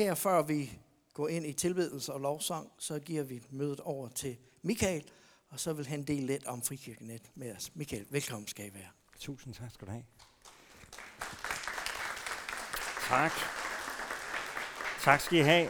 Her før vi går ind i tilbedelse og lovsang, så giver vi mødet over til Michael, og så vil han dele lidt om Frikirkenet med os. Michael, velkommen skal I være. Tusind tak skal du have. Tak. Tak skal I have.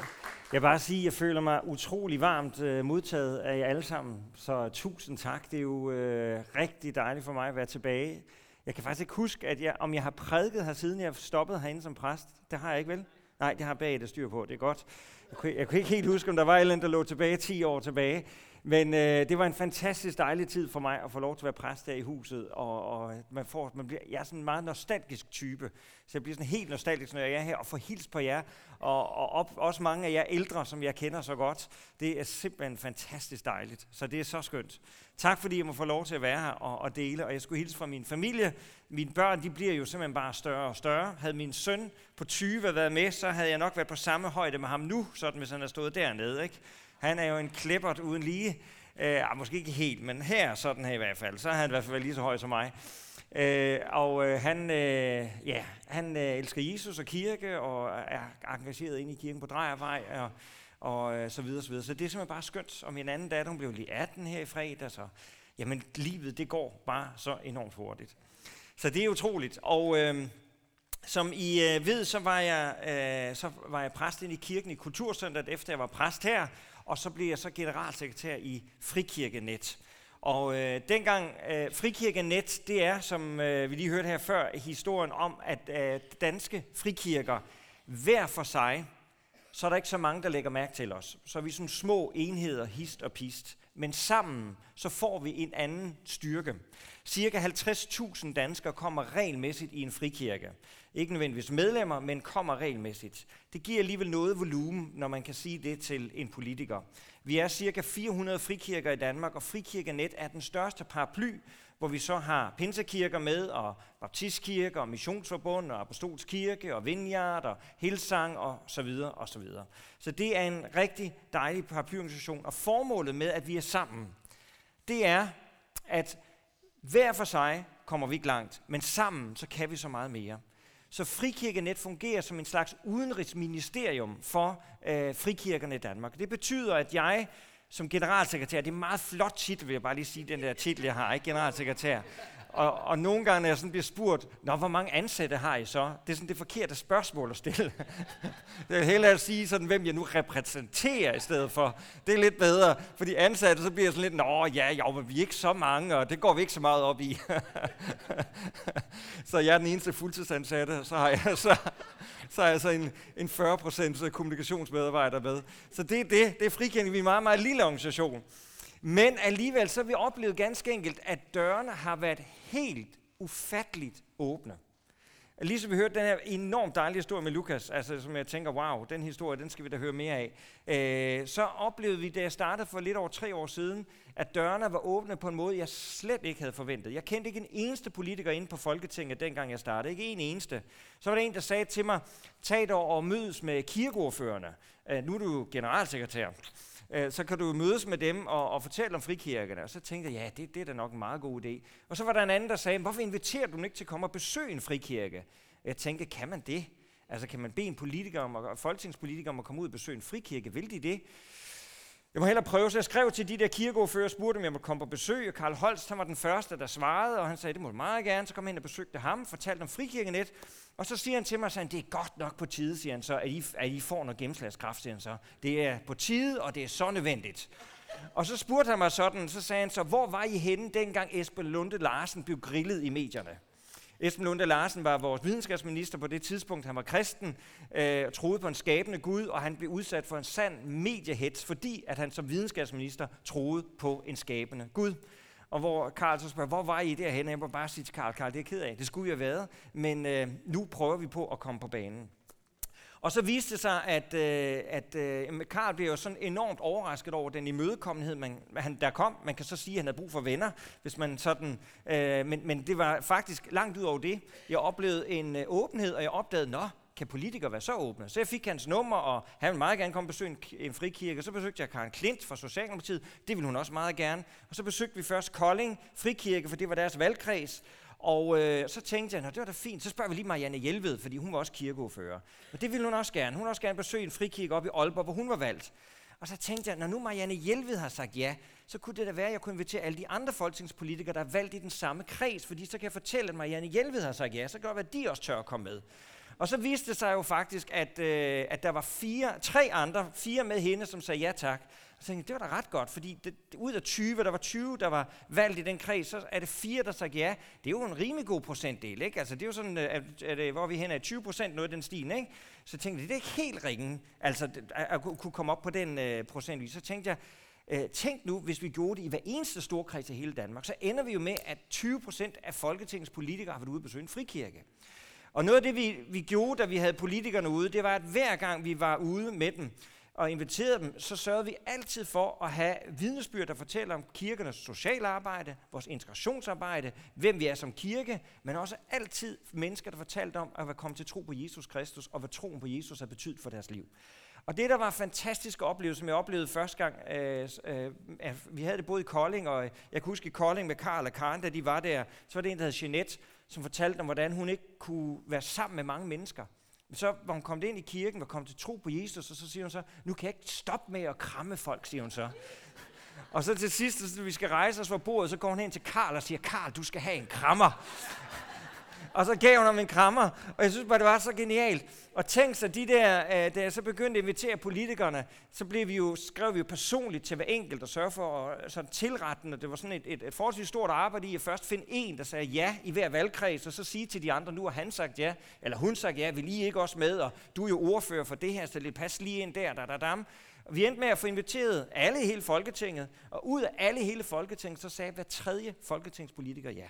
Jeg vil bare sige, at jeg føler mig utrolig varmt øh, modtaget af jer alle sammen. Så tusind tak. Det er jo øh, rigtig dejligt for mig at være tilbage. Jeg kan faktisk ikke huske, at jeg, om jeg har prædiket her, siden jeg stoppede herinde som præst. Det har jeg ikke vel? Nej, det har bag det styr på. Det er godt. Jeg kunne, jeg kunne ikke helt huske, om der var et eller andet, der lå tilbage 10 år tilbage. Men øh, det var en fantastisk dejlig tid for mig at få lov til at være præst der i huset, og, og man får, man bliver, jeg er sådan en meget nostalgisk type, så jeg bliver sådan helt nostalgisk, når jeg er her og får hils på jer, og, og op, også mange af jer ældre, som jeg kender så godt. Det er simpelthen fantastisk dejligt, så det er så skønt. Tak fordi jeg må få lov til at være her og, og dele, og jeg skulle hilse fra min familie. Mine børn, de bliver jo simpelthen bare større og større. Havde min søn på 20 været med, så havde jeg nok været på samme højde med ham nu, sådan hvis han havde stået dernede, ikke? Han er jo en klippert uden lige. Øh, ah, måske ikke helt, men her sådan her i hvert fald. Så er han i hvert fald lige så høj som mig. Øh, og øh, han, øh, ja, han øh, elsker Jesus og kirke, og er engageret ind i kirken på Drejervej, og, og øh, så videre, så videre. Så det er simpelthen bare skønt. Og min anden datter, hun blev lige 18 her i fredag, så jamen, livet det går bare så enormt hurtigt. Så det er utroligt. Og øh, som I øh, ved, så var, jeg, øh, så var jeg præst ind i kirken i Kulturcenteret, efter jeg var præst her, og så blev jeg så generalsekretær i Frikirkenet. Og øh, dengang øh, Frikirkenet, det er, som øh, vi lige hørte her før, historien om, at øh, danske frikirker hver for sig, så er der ikke så mange, der lægger mærke til os. Så er vi sådan små enheder, hist og pist. Men sammen, så får vi en anden styrke. Cirka 50.000 danskere kommer regelmæssigt i en frikirke. Ikke nødvendigvis medlemmer, men kommer regelmæssigt. Det giver alligevel noget volumen, når man kan sige det til en politiker. Vi er cirka 400 frikirker i Danmark, og Frikirkenet er den største paraply, hvor vi så har pinsekirker med, og baptistkirker, og missionsforbund, og apostolskirke, og vineyard, og helsang, og så videre, og så videre. Så det er en rigtig dejlig paraplyorganisation, og formålet med, at vi er sammen, det er, at hver for sig kommer vi ikke langt, men sammen så kan vi så meget mere. Så Frikirkenet fungerer som en slags udenrigsministerium for øh, frikirkerne i Danmark. Det betyder, at jeg som generalsekretær, det er en meget flot titel, vil jeg bare lige sige, den der titel, jeg har, ikke generalsekretær. Og, og nogle gange, når jeg sådan bliver spurgt, Nå, hvor mange ansatte har I så? Det er sådan det forkerte spørgsmål at stille. det er hellere at sige, sådan, hvem jeg nu repræsenterer i stedet for. Det er lidt bedre, for de ansatte, så bliver jeg sådan lidt, Nå ja, jo, men vi er ikke så mange, og det går vi ikke så meget op i. så jeg er den eneste fuldtidsansatte, så har jeg så, så har jeg så en, en 40% kommunikationsmedarbejder med. Så det er det. Det er frikending. Vi er en meget, meget lille organisation. Men alligevel så har vi oplevet ganske enkelt, at dørene har været helt ufatteligt åbne. Ligesom vi hørte den her enormt dejlige historie med Lukas, altså som jeg tænker, wow, den historie, den skal vi da høre mere af. Øh, så oplevede vi, da jeg startede for lidt over tre år siden, at dørene var åbne på en måde, jeg slet ikke havde forventet. Jeg kendte ikke en eneste politiker inde på Folketinget, dengang jeg startede. Ikke en eneste. Så var der en, der sagde til mig, tag dig og mødes med kirkeordførerne. Øh, nu er du generalsekretær øh, så kan du mødes med dem og, og fortælle om frikirkerne. Og så tænkte jeg, ja, det, det er da nok en meget god idé. Og så var der en anden, der sagde, hvorfor inviterer du dem ikke til at komme og besøge en frikirke? Jeg tænkte, kan man det? Altså kan man bede en politiker om, og folketingspolitiker om at komme ud og besøge en frikirke? Vil de det? Jeg må hellere prøve, så jeg skrev til de der kirkeordfører og spurgte, om jeg måtte komme på besøg, og Karl Holst, han var den første, der svarede, og han sagde, det må du meget gerne, så kom jeg ind og besøgte ham, fortalte om frikirkenet, og så siger han til mig, at det er godt nok på tide, siger han så, at I, at I får noget gennemslagskraft, siger han så. Det er på tide, og det er så nødvendigt. Og så spurgte han mig sådan, så sagde han så, hvor var I henne, dengang Esben Lunde Larsen blev grillet i medierne? Esben Lunde Larsen var vores videnskabsminister på det tidspunkt. Han var kristen, øh, troede på en skabende Gud, og han blev udsat for en sand mediehets, fordi at han som videnskabsminister troede på en skabende Gud. Og hvor Karl så spørger, hvor var I derhen? Jeg må bare sige til Karl, Karl, det er ked af. Det skulle jeg have været, men øh, nu prøver vi på at komme på banen. Og så viste det sig, at, øh, at øh, Karl blev jo sådan enormt overrasket over den imødekommenhed, man, han, der kom. Man kan så sige, at han havde brug for venner, hvis man sådan, øh, men, men det var faktisk langt ud over det. Jeg oplevede en øh, åbenhed, og jeg opdagede, nå, kan politikere være så åbne? Så jeg fik hans nummer, og han ville meget gerne komme og besøge en, en frikirke. Så besøgte jeg Karen Klint fra Socialdemokratiet. Det ville hun også meget gerne. Og så besøgte vi først Kolding Frikirke, for det var deres valgkreds. Og øh, så tænkte jeg, at det var da fint, så spørger vi lige Marianne Hjelved, fordi hun var også kirkeordfører. Og det ville hun også gerne. Hun ville også gerne besøge en frikirke op i Aalborg, hvor hun var valgt. Og så tænkte jeg, når nu Marianne Hjelved har sagt ja, så kunne det da være, at jeg kunne invitere alle de andre folketingspolitikere, der er valgt i den samme kreds, fordi så kan jeg fortælle, at Marianne Hjelved har sagt ja, så kan det være, at de også tør at komme med. Og så viste det sig jo faktisk, at, øh, at der var fire, tre andre, fire med hende, som sagde ja tak. Så tænkte jeg, det var da ret godt, fordi det, ud af 20, der var 20, der var valgt i den kreds, så er det fire, der sagde ja. Det er jo en rimelig god procentdel, ikke? Altså det er jo sådan, øh, at, at, at hvor vi hen er 20 procent noget af den stil, ikke? Så tænkte jeg, det er ikke helt ringen, altså at, at kunne komme op på den øh, procentvis. Så tænkte jeg, øh, tænk nu, hvis vi gjorde det i hver eneste storkreds i hele Danmark, så ender vi jo med, at 20 procent af Folketingets politikere har været ude og besøge en frikirke. Og noget af det, vi, vi gjorde, da vi havde politikerne ude, det var, at hver gang vi var ude med dem og inviterede dem, så sørgede vi altid for at have vidnesbyrd, der fortæller om kirkernes sociale arbejde, vores integrationsarbejde, hvem vi er som kirke, men også altid mennesker, der fortalte om at være kommet til tro på Jesus Kristus, og hvad troen på Jesus har betydet for deres liv. Og det, der var fantastisk oplevelse, som jeg oplevede første gang, øh, øh, vi havde det både i Kolding, og jeg kan huske i Kolding med Karl og Karen, da de var der, så var det en, der hed Jeanette, som fortalte om, hvordan hun ikke kunne være sammen med mange mennesker. Så var hun kommet ind i kirken og kom til tro på Jesus, og så siger hun så, nu kan jeg ikke stoppe med at kramme folk, siger hun så. Og så til sidst, når vi skal rejse os fra bordet, så går hun hen til Karl og siger, Karl, du skal have en krammer. Og så gav hun ham en krammer, og jeg synes bare, det var så genialt. Og tænk så, de der, øh, da jeg så begyndte at invitere politikerne, så blev vi jo, skrev vi jo personligt til hver enkelt og sørge for at øh, sådan tilretten, og det var sådan et, et, et forholdsvis stort arbejde i at først finde en, der sagde ja i hver valgkreds, og så sige til de andre, nu har han sagt ja, eller hun sagt ja, vil I ikke også med, og du er jo ordfører for det her, så det passer lige ind der, da, da, dam. Vi endte med at få inviteret alle i hele Folketinget, og ud af alle i hele Folketinget, så sagde hver tredje folketingspolitiker ja.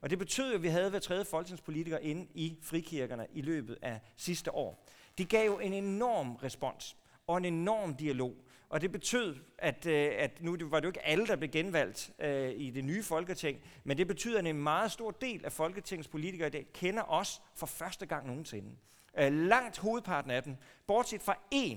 Og det betød at vi havde hver tredje folketingspolitiker inde i frikirkerne i løbet af sidste år. Det gav jo en enorm respons og en enorm dialog. Og det betød, at, øh, at nu var det jo ikke alle, der blev genvalgt øh, i det nye folketing, men det betyder, at en meget stor del af folketingets politikere i dag kender os for første gang nogensinde. Øh, langt hovedparten af dem, bortset fra én,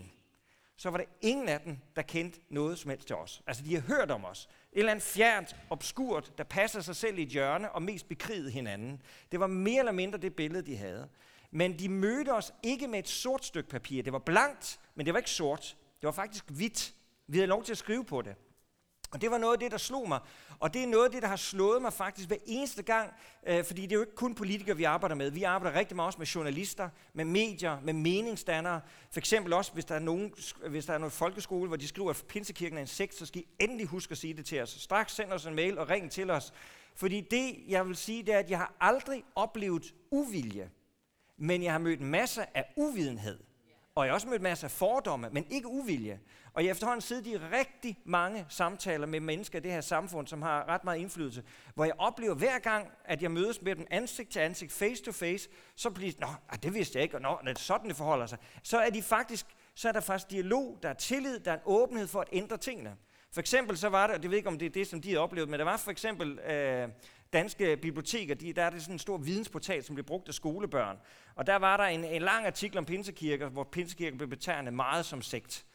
så var der ingen af dem, der kendte noget som helst til os. Altså, de har hørt om os. Et eller andet fjernt, obskurt, der passer sig selv i et hjørne og mest bekrigede hinanden. Det var mere eller mindre det billede, de havde. Men de mødte os ikke med et sort stykke papir. Det var blankt, men det var ikke sort. Det var faktisk hvidt. Vi havde lov til at skrive på det. Og det var noget af det, der slog mig. Og det er noget af det, der har slået mig faktisk hver eneste gang, øh, fordi det er jo ikke kun politikere, vi arbejder med. Vi arbejder rigtig meget også med journalister, med medier, med meningsdannere. For eksempel også, hvis der er nogen, hvis der er noget folkeskole, hvor de skriver, at Pinsekirken er en sekt, så skal I endelig huske at sige det til os. Straks send os en mail og ring til os. Fordi det, jeg vil sige, det er, at jeg har aldrig oplevet uvilje, men jeg har mødt masser af uvidenhed. Og jeg har også mødt masser af fordomme, men ikke uvilje. Og jeg efterhånden sidder i rigtig mange samtaler med mennesker i det her samfund, som har ret meget indflydelse, hvor jeg oplever hver gang, at jeg mødes med dem ansigt til ansigt, face to face, så bliver det, nå, ah, det vidste jeg ikke, og nå, det er sådan, det forholder sig. Så er, de faktisk, så er der faktisk dialog, der er tillid, der er en åbenhed for at ændre tingene. For eksempel så var der, og det ved ikke, om det er det, som de har oplevet, men der var for eksempel øh, danske biblioteker, de, der er det sådan en stor vidensportal, som bliver brugt af skolebørn. Og der var der en, en lang artikel om pinsekirker, hvor pinsekirken blev betegnet meget som sekt.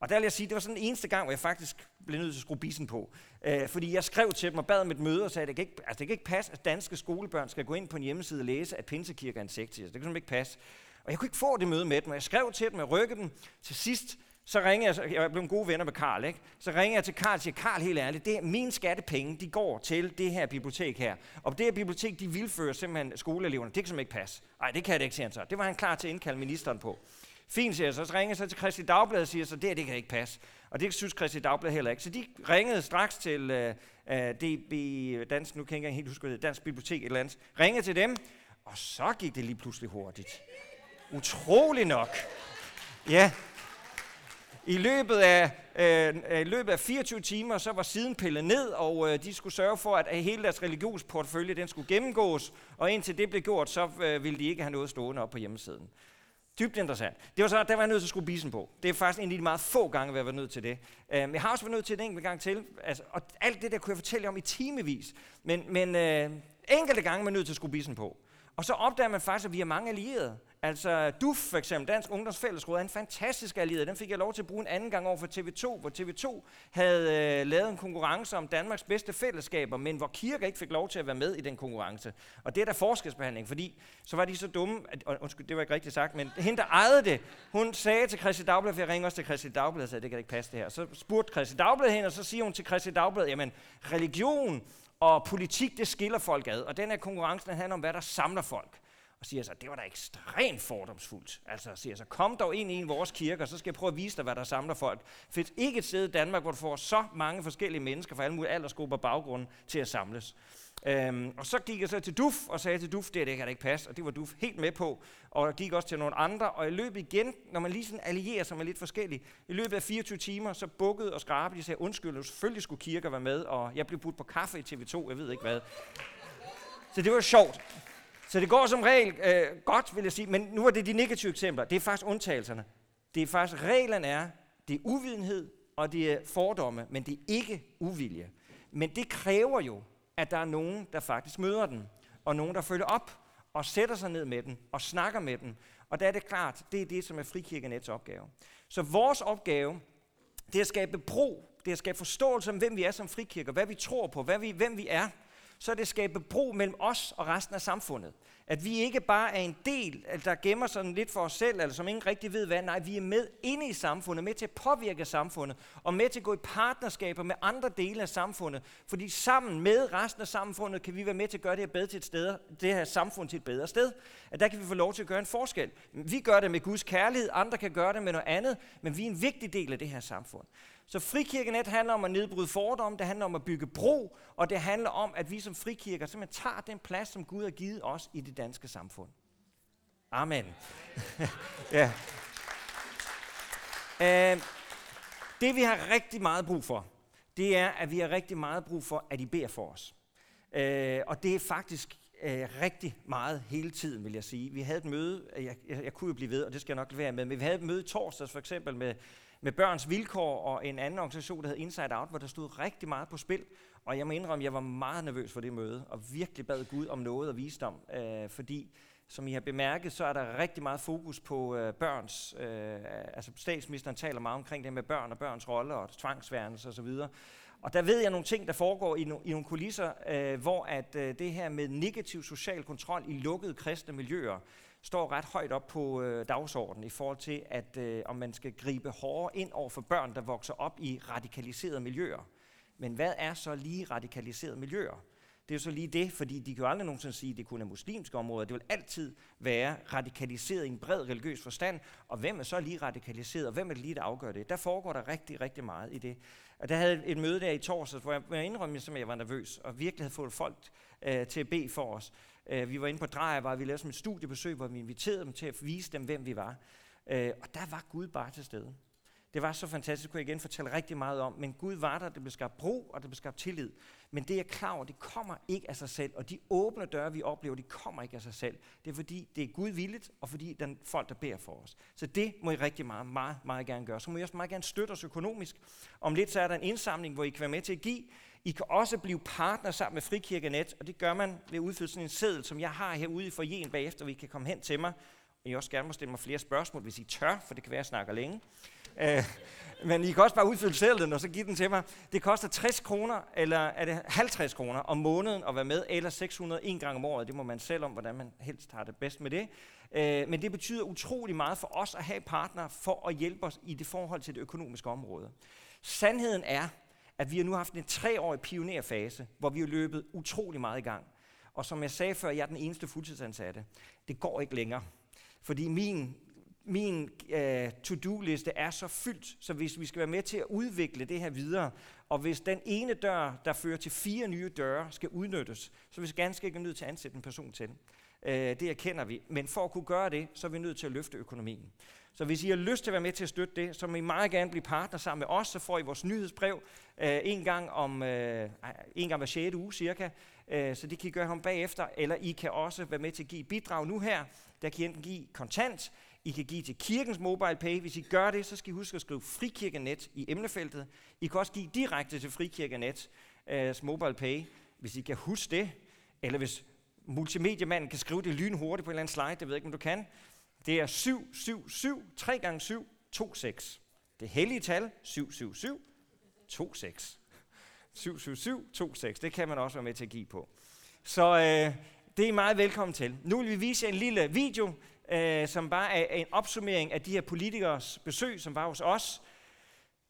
Og der vil jeg sige, det var sådan den eneste gang, hvor jeg faktisk blev nødt til at skrue bisen på. Øh, fordi jeg skrev til dem og bad om et møde og sagde, at det kan, ikke, altså det kan ikke passe, at danske skolebørn skal gå ind på en hjemmeside og læse, at pinsekirker er en sekt. Det kan simpelthen ikke passe. Og jeg kunne ikke få det møde med dem, og jeg skrev til dem, jeg rykkede dem. Til sidst, så ringer jeg, jeg blev en gode venner med Karl, ikke? så ringer jeg til Karl og siger, Karl, helt ærligt, det er mine skattepenge, de går til det her bibliotek her. Og det her bibliotek, de vilfører simpelthen skoleeleverne. Det kan simpelthen ikke passe. Nej, det kan det ikke, siger han så. Det var han klar til at indkalde ministeren på. Fint, siger jeg så. Så ringer jeg så til Kristi Dagblad og siger, så det, her, det kan ikke passe. Og det synes Kristi Dagblad heller ikke. Så de ringede straks til øh, øh, uh, uh, DB, Dansk, nu kan jeg ikke helt huske, det Dansk Bibliotek et eller andet. Ringede til dem, og så gik det lige pludselig hurtigt. Utrolig nok. Ja, i løbet af, øh, øh i løbet af 24 timer, så var siden pillet ned, og øh, de skulle sørge for, at hele deres religionsportfølje den skulle gennemgås, og indtil det blev gjort, så øh, ville de ikke have noget stående op på hjemmesiden. Dybt interessant. Det var så, der var jeg nødt til at skrue bisen på. Det er faktisk en af de meget få gange, hvor jeg var nødt til det. Uh, jeg har også været nødt til det en enkelt gang til. Altså, og alt det der kunne jeg fortælle om i timevis. Men, men uh, enkelte gange var jeg nødt til at skrue bisen på. Og så opdager man faktisk, at vi har mange allierede. Altså DUF for eksempel, Dansk Ungdomsfællesråd, er en fantastisk allieret. Den fik jeg lov til at bruge en anden gang over for TV2, hvor TV2 havde øh, lavet en konkurrence om Danmarks bedste fællesskaber, men hvor kirker ikke fik lov til at være med i den konkurrence. Og det er der forskelsbehandling, fordi så var de så dumme, at, undskyld, det var ikke rigtigt sagt, men hende, der ejede det, hun sagde til Christi Dagblad, for jeg ringer også til Christi Dagblad og sagde, det kan ikke passe det her. Så spurgte Christi Dagblad hende, og så siger hun til Christi Dagblad, jamen religion og politik, det skiller folk ad. Og den her konkurrence, den handler om, hvad der samler folk og siger så, det var da ekstremt fordomsfuldt. Altså siger så, kom dog ind i en vores kirke, og så skal jeg prøve at vise dig, hvad der samler folk. Fedt ikke et sted i Danmark, hvor du får så mange forskellige mennesker fra alle mulige aldersgrupper og baggrunde til at samles. Øhm, og så gik jeg så til DUF og sagde til DUF, det, det kan da ikke passe, og det var DUF helt med på. Og jeg gik også til nogle andre, og i løbet igen, når man lige sådan allierer sig med lidt forskellige, i løbet af 24 timer, så bukkede og skrabede, de sagde, undskyld, selvfølgelig skulle kirker være med, og jeg blev budt på kaffe i TV2, jeg ved ikke hvad. Så det var sjovt. Så det går som regel øh, godt, vil jeg sige, men nu er det de negative eksempler. Det er faktisk undtagelserne. Det er faktisk, reglerne er, det er uvidenhed, og det er fordomme, men det er ikke uvilje. Men det kræver jo, at der er nogen, der faktisk møder den, og nogen, der følger op, og sætter sig ned med den, og snakker med den. Og der er det klart, det er det, som er Frikirkenets opgave. Så vores opgave, det er at skabe bro, det er at skabe forståelse om, hvem vi er som frikirker, hvad vi tror på, hvad vi, hvem vi er, så er det at skabe bro mellem os og resten af samfundet. At vi ikke bare er en del, der gemmer sådan lidt for os selv, eller som ingen rigtig ved hvad. Nej, vi er med inde i samfundet, med til at påvirke samfundet, og med til at gå i partnerskaber med andre dele af samfundet. Fordi sammen med resten af samfundet kan vi være med til at gøre det her, bedre til et sted, det her samfund til et bedre sted. At der kan vi få lov til at gøre en forskel. Vi gør det med Guds kærlighed, andre kan gøre det med noget andet, men vi er en vigtig del af det her samfund. Så frikirkenet handler om at nedbryde fordomme, det handler om at bygge bro, og det handler om, at vi som frikirker simpelthen tager den plads, som Gud har givet os i det danske samfund. Amen. ja. Øh, det vi har rigtig meget brug for, det er, at vi har rigtig meget brug for, at I beder for os. Øh, og det er faktisk øh, rigtig meget hele tiden, vil jeg sige. Vi havde et møde, jeg, jeg, jeg kunne jo blive ved, og det skal jeg nok være med, men vi havde et møde torsdags for eksempel med med Børns Vilkår og en anden organisation, der hed Inside Out, hvor der stod rigtig meget på spil. Og jeg må indrømme, at jeg var meget nervøs for det møde, og virkelig bad Gud om noget og visdom, øh, fordi som I har bemærket, så er der rigtig meget fokus på øh, børns, øh, altså statsministeren taler meget omkring det med børn og børns rolle og tvangsværelse osv. Og der ved jeg nogle ting, der foregår i, no, i nogle kulisser, øh, hvor at øh, det her med negativ social kontrol i lukkede kristne miljøer, står ret højt op på øh, dagsordenen i forhold til, at øh, om man skal gribe hårdere ind over for børn, der vokser op i radikaliserede miljøer. Men hvad er så lige radikaliserede miljøer? Det er jo så lige det, fordi de kan jo aldrig nogensinde sige, at det kun er muslimske områder. Det vil altid være radikaliseret i en bred religiøs forstand. Og hvem er så lige radikaliseret, og hvem er det lige, der afgør det? Der foregår der rigtig, rigtig meget i det. Og der havde et møde der i torsdag, hvor jeg, jeg indrømte, at jeg var nervøs, og virkelig havde fået folk øh, til at bede for os. Øh, vi var inde på Drejervej, vi lavede som et studiebesøg, hvor vi inviterede dem til at vise dem, hvem vi var. Øh, og der var Gud bare til stede. Det var så fantastisk, kunne jeg igen fortælle rigtig meget om. Men Gud var der, det blev skabt bro, og det blev skabt tillid. Men det er klar over, det kommer ikke af sig selv. Og de åbne døre, vi oplever, de kommer ikke af sig selv. Det er fordi, det er Gud villigt, og fordi der er folk, der beder for os. Så det må I rigtig meget, meget, meget gerne gøre. Så må I også meget gerne støtte os økonomisk. Om lidt så er der en indsamling, hvor I kan være med til at give. I kan også blive partner sammen med Frikirkenet, og det gør man ved at udfylde sådan en seddel, som jeg har herude i forjen bagefter, vi kan komme hen til mig. Og I også gerne må stille mig flere spørgsmål, hvis I tør, for det kan være, at jeg snakker længe. Øh, men I kan også bare udfylde sedlen, og så give den til mig. Det koster 60 kroner, eller er det 50 kroner om måneden at være med, eller 600 en gang om året. Det må man selv om, hvordan man helst har det bedst med det. Øh, men det betyder utrolig meget for os at have partner for at hjælpe os i det forhold til det økonomiske område. Sandheden er, at vi har nu haft en treårig pionerfase, hvor vi har løbet utrolig meget i gang. Og som jeg sagde før, jeg er den eneste fuldtidsansatte. Det går ikke længere. Fordi min, min øh, to-do-liste er så fyldt, så hvis vi skal være med til at udvikle det her videre, og hvis den ene dør, der fører til fire nye døre, skal udnyttes, så er vi ganske ikke nødt til at ansætte en person til. Øh, det erkender vi. Men for at kunne gøre det, så er vi nødt til at løfte økonomien. Så hvis I har lyst til at være med til at støtte det, så må I meget gerne blive partner sammen med os. Så får I vores nyhedsbrev øh, en, gang om, øh, en gang hver 6. uge cirka. Øh, så det kan I gøre ham bagefter. Eller I kan også være med til at give bidrag nu her. Der kan I enten give kontant, I kan give til kirkens mobile pay. Hvis I gør det, så skal I huske at skrive frikirkenet i emnefeltet. I kan også give direkte til frikirkenet øh, mobile pay, hvis I kan huske det. Eller hvis multimediemanden kan skrive det lynhurtigt på en eller anden slide, det ved jeg ikke, om du kan det er 777, 3 gange 7, 26. Det hellige tal, 777, 26. 777, 26. Det kan man også være med til at give på. Så øh, det er meget velkommen til. Nu vil vi vise en lille video, øh, som bare er en opsummering af de her politikers besøg, som var hos os.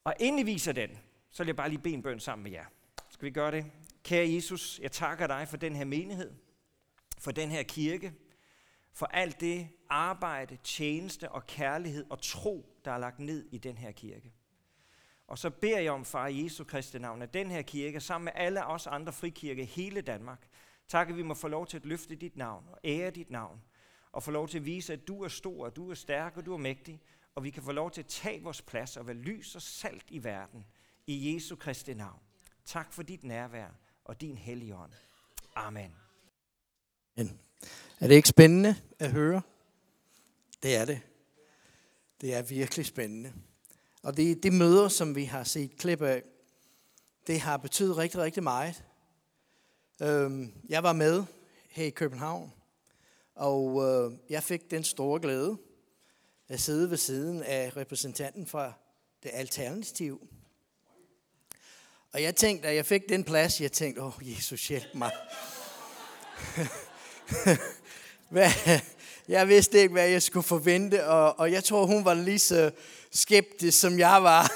Og inden I viser den, så vil jeg bare lige bede en bøn sammen med jer. Skal vi gøre det? Kære Jesus, jeg takker dig for den her menighed, for den her kirke, for alt det arbejde, tjeneste og kærlighed og tro, der er lagt ned i den her kirke. Og så beder jeg om, far Jesu Kristi navn, at den her kirke, sammen med alle os andre frikirke i hele Danmark, tak at vi må få lov til at løfte dit navn og ære dit navn, og få lov til at vise, at du er stor, du er stærk og du er mægtig, og vi kan få lov til at tage vores plads og være lys og salt i verden, i Jesu Kristi navn. Tak for dit nærvær og din hellige ånd. Amen. Er det ikke spændende at høre? Det er det. Det er virkelig spændende. Og det, det møder, som vi har set klip af, det har betydet rigtig, rigtig meget. Øhm, jeg var med her i København, og øh, jeg fik den store glæde at sidde ved siden af repræsentanten fra det alternativ. Og jeg tænkte, at jeg fik den plads, jeg tænkte, åh, oh, Jesus hjælp mig. jeg vidste ikke, hvad jeg skulle forvente, og, og jeg tror, hun var lige så skeptisk, som jeg var.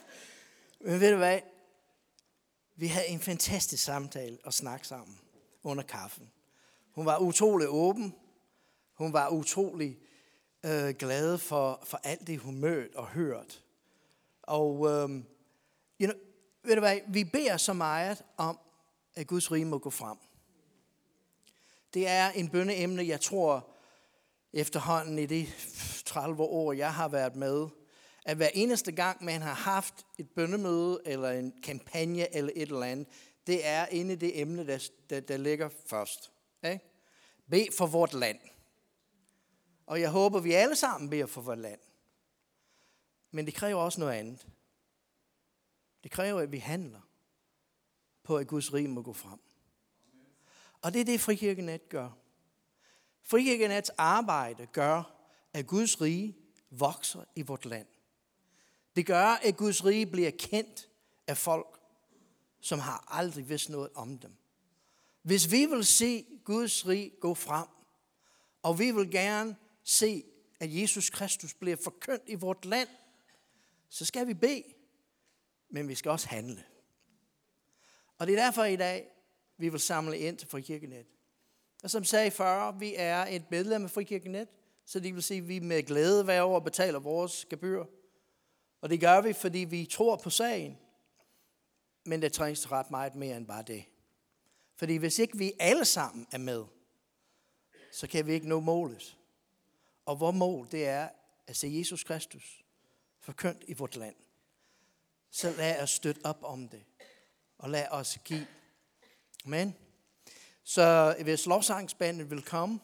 Men ved du hvad? Vi havde en fantastisk samtale og snak sammen under kaffen. Hun var utrolig åben. Hun var utrolig øh, glad for, for alt det, hun mødt og hørt. Og øh, you know, ved du hvad? Vi beder så meget om, at Guds rige må gå frem. Det er en bønneemne, jeg tror efterhånden i de 30 år, jeg har været med, at hver eneste gang, man har haft et bønnemøde, eller en kampagne, eller et eller andet, det er inde i det emne, der, der, der ligger først. Ikke? Be for vort land. Og jeg håber, vi alle sammen beder for vort land. Men det kræver også noget andet. Det kræver, at vi handler på, at Guds rige må gå frem. Og det er det, Frikirkenet gør. Frikirkenets arbejde gør, at Guds rige vokser i vort land. Det gør, at Guds rige bliver kendt af folk, som har aldrig vidst noget om dem. Hvis vi vil se Guds rige gå frem, og vi vil gerne se, at Jesus Kristus bliver forkyndt i vort land, så skal vi bede, men vi skal også handle. Og det er derfor i dag, vi vil samle ind til Frikirkenet. Og som sagde før, vi er et medlem af Frikirkenet, så det vil sige, at vi med glæde hver år betaler vores gebyr. Og det gør vi, fordi vi tror på sagen. Men det trængs ret meget mere end bare det. Fordi hvis ikke vi alle sammen er med, så kan vi ikke nå målet. Og vores mål, det er at se Jesus Kristus forkyndt i vort land. Så lad os støtte op om det. Og lad os give Amen. Så hvis lovsangsbandet vil komme,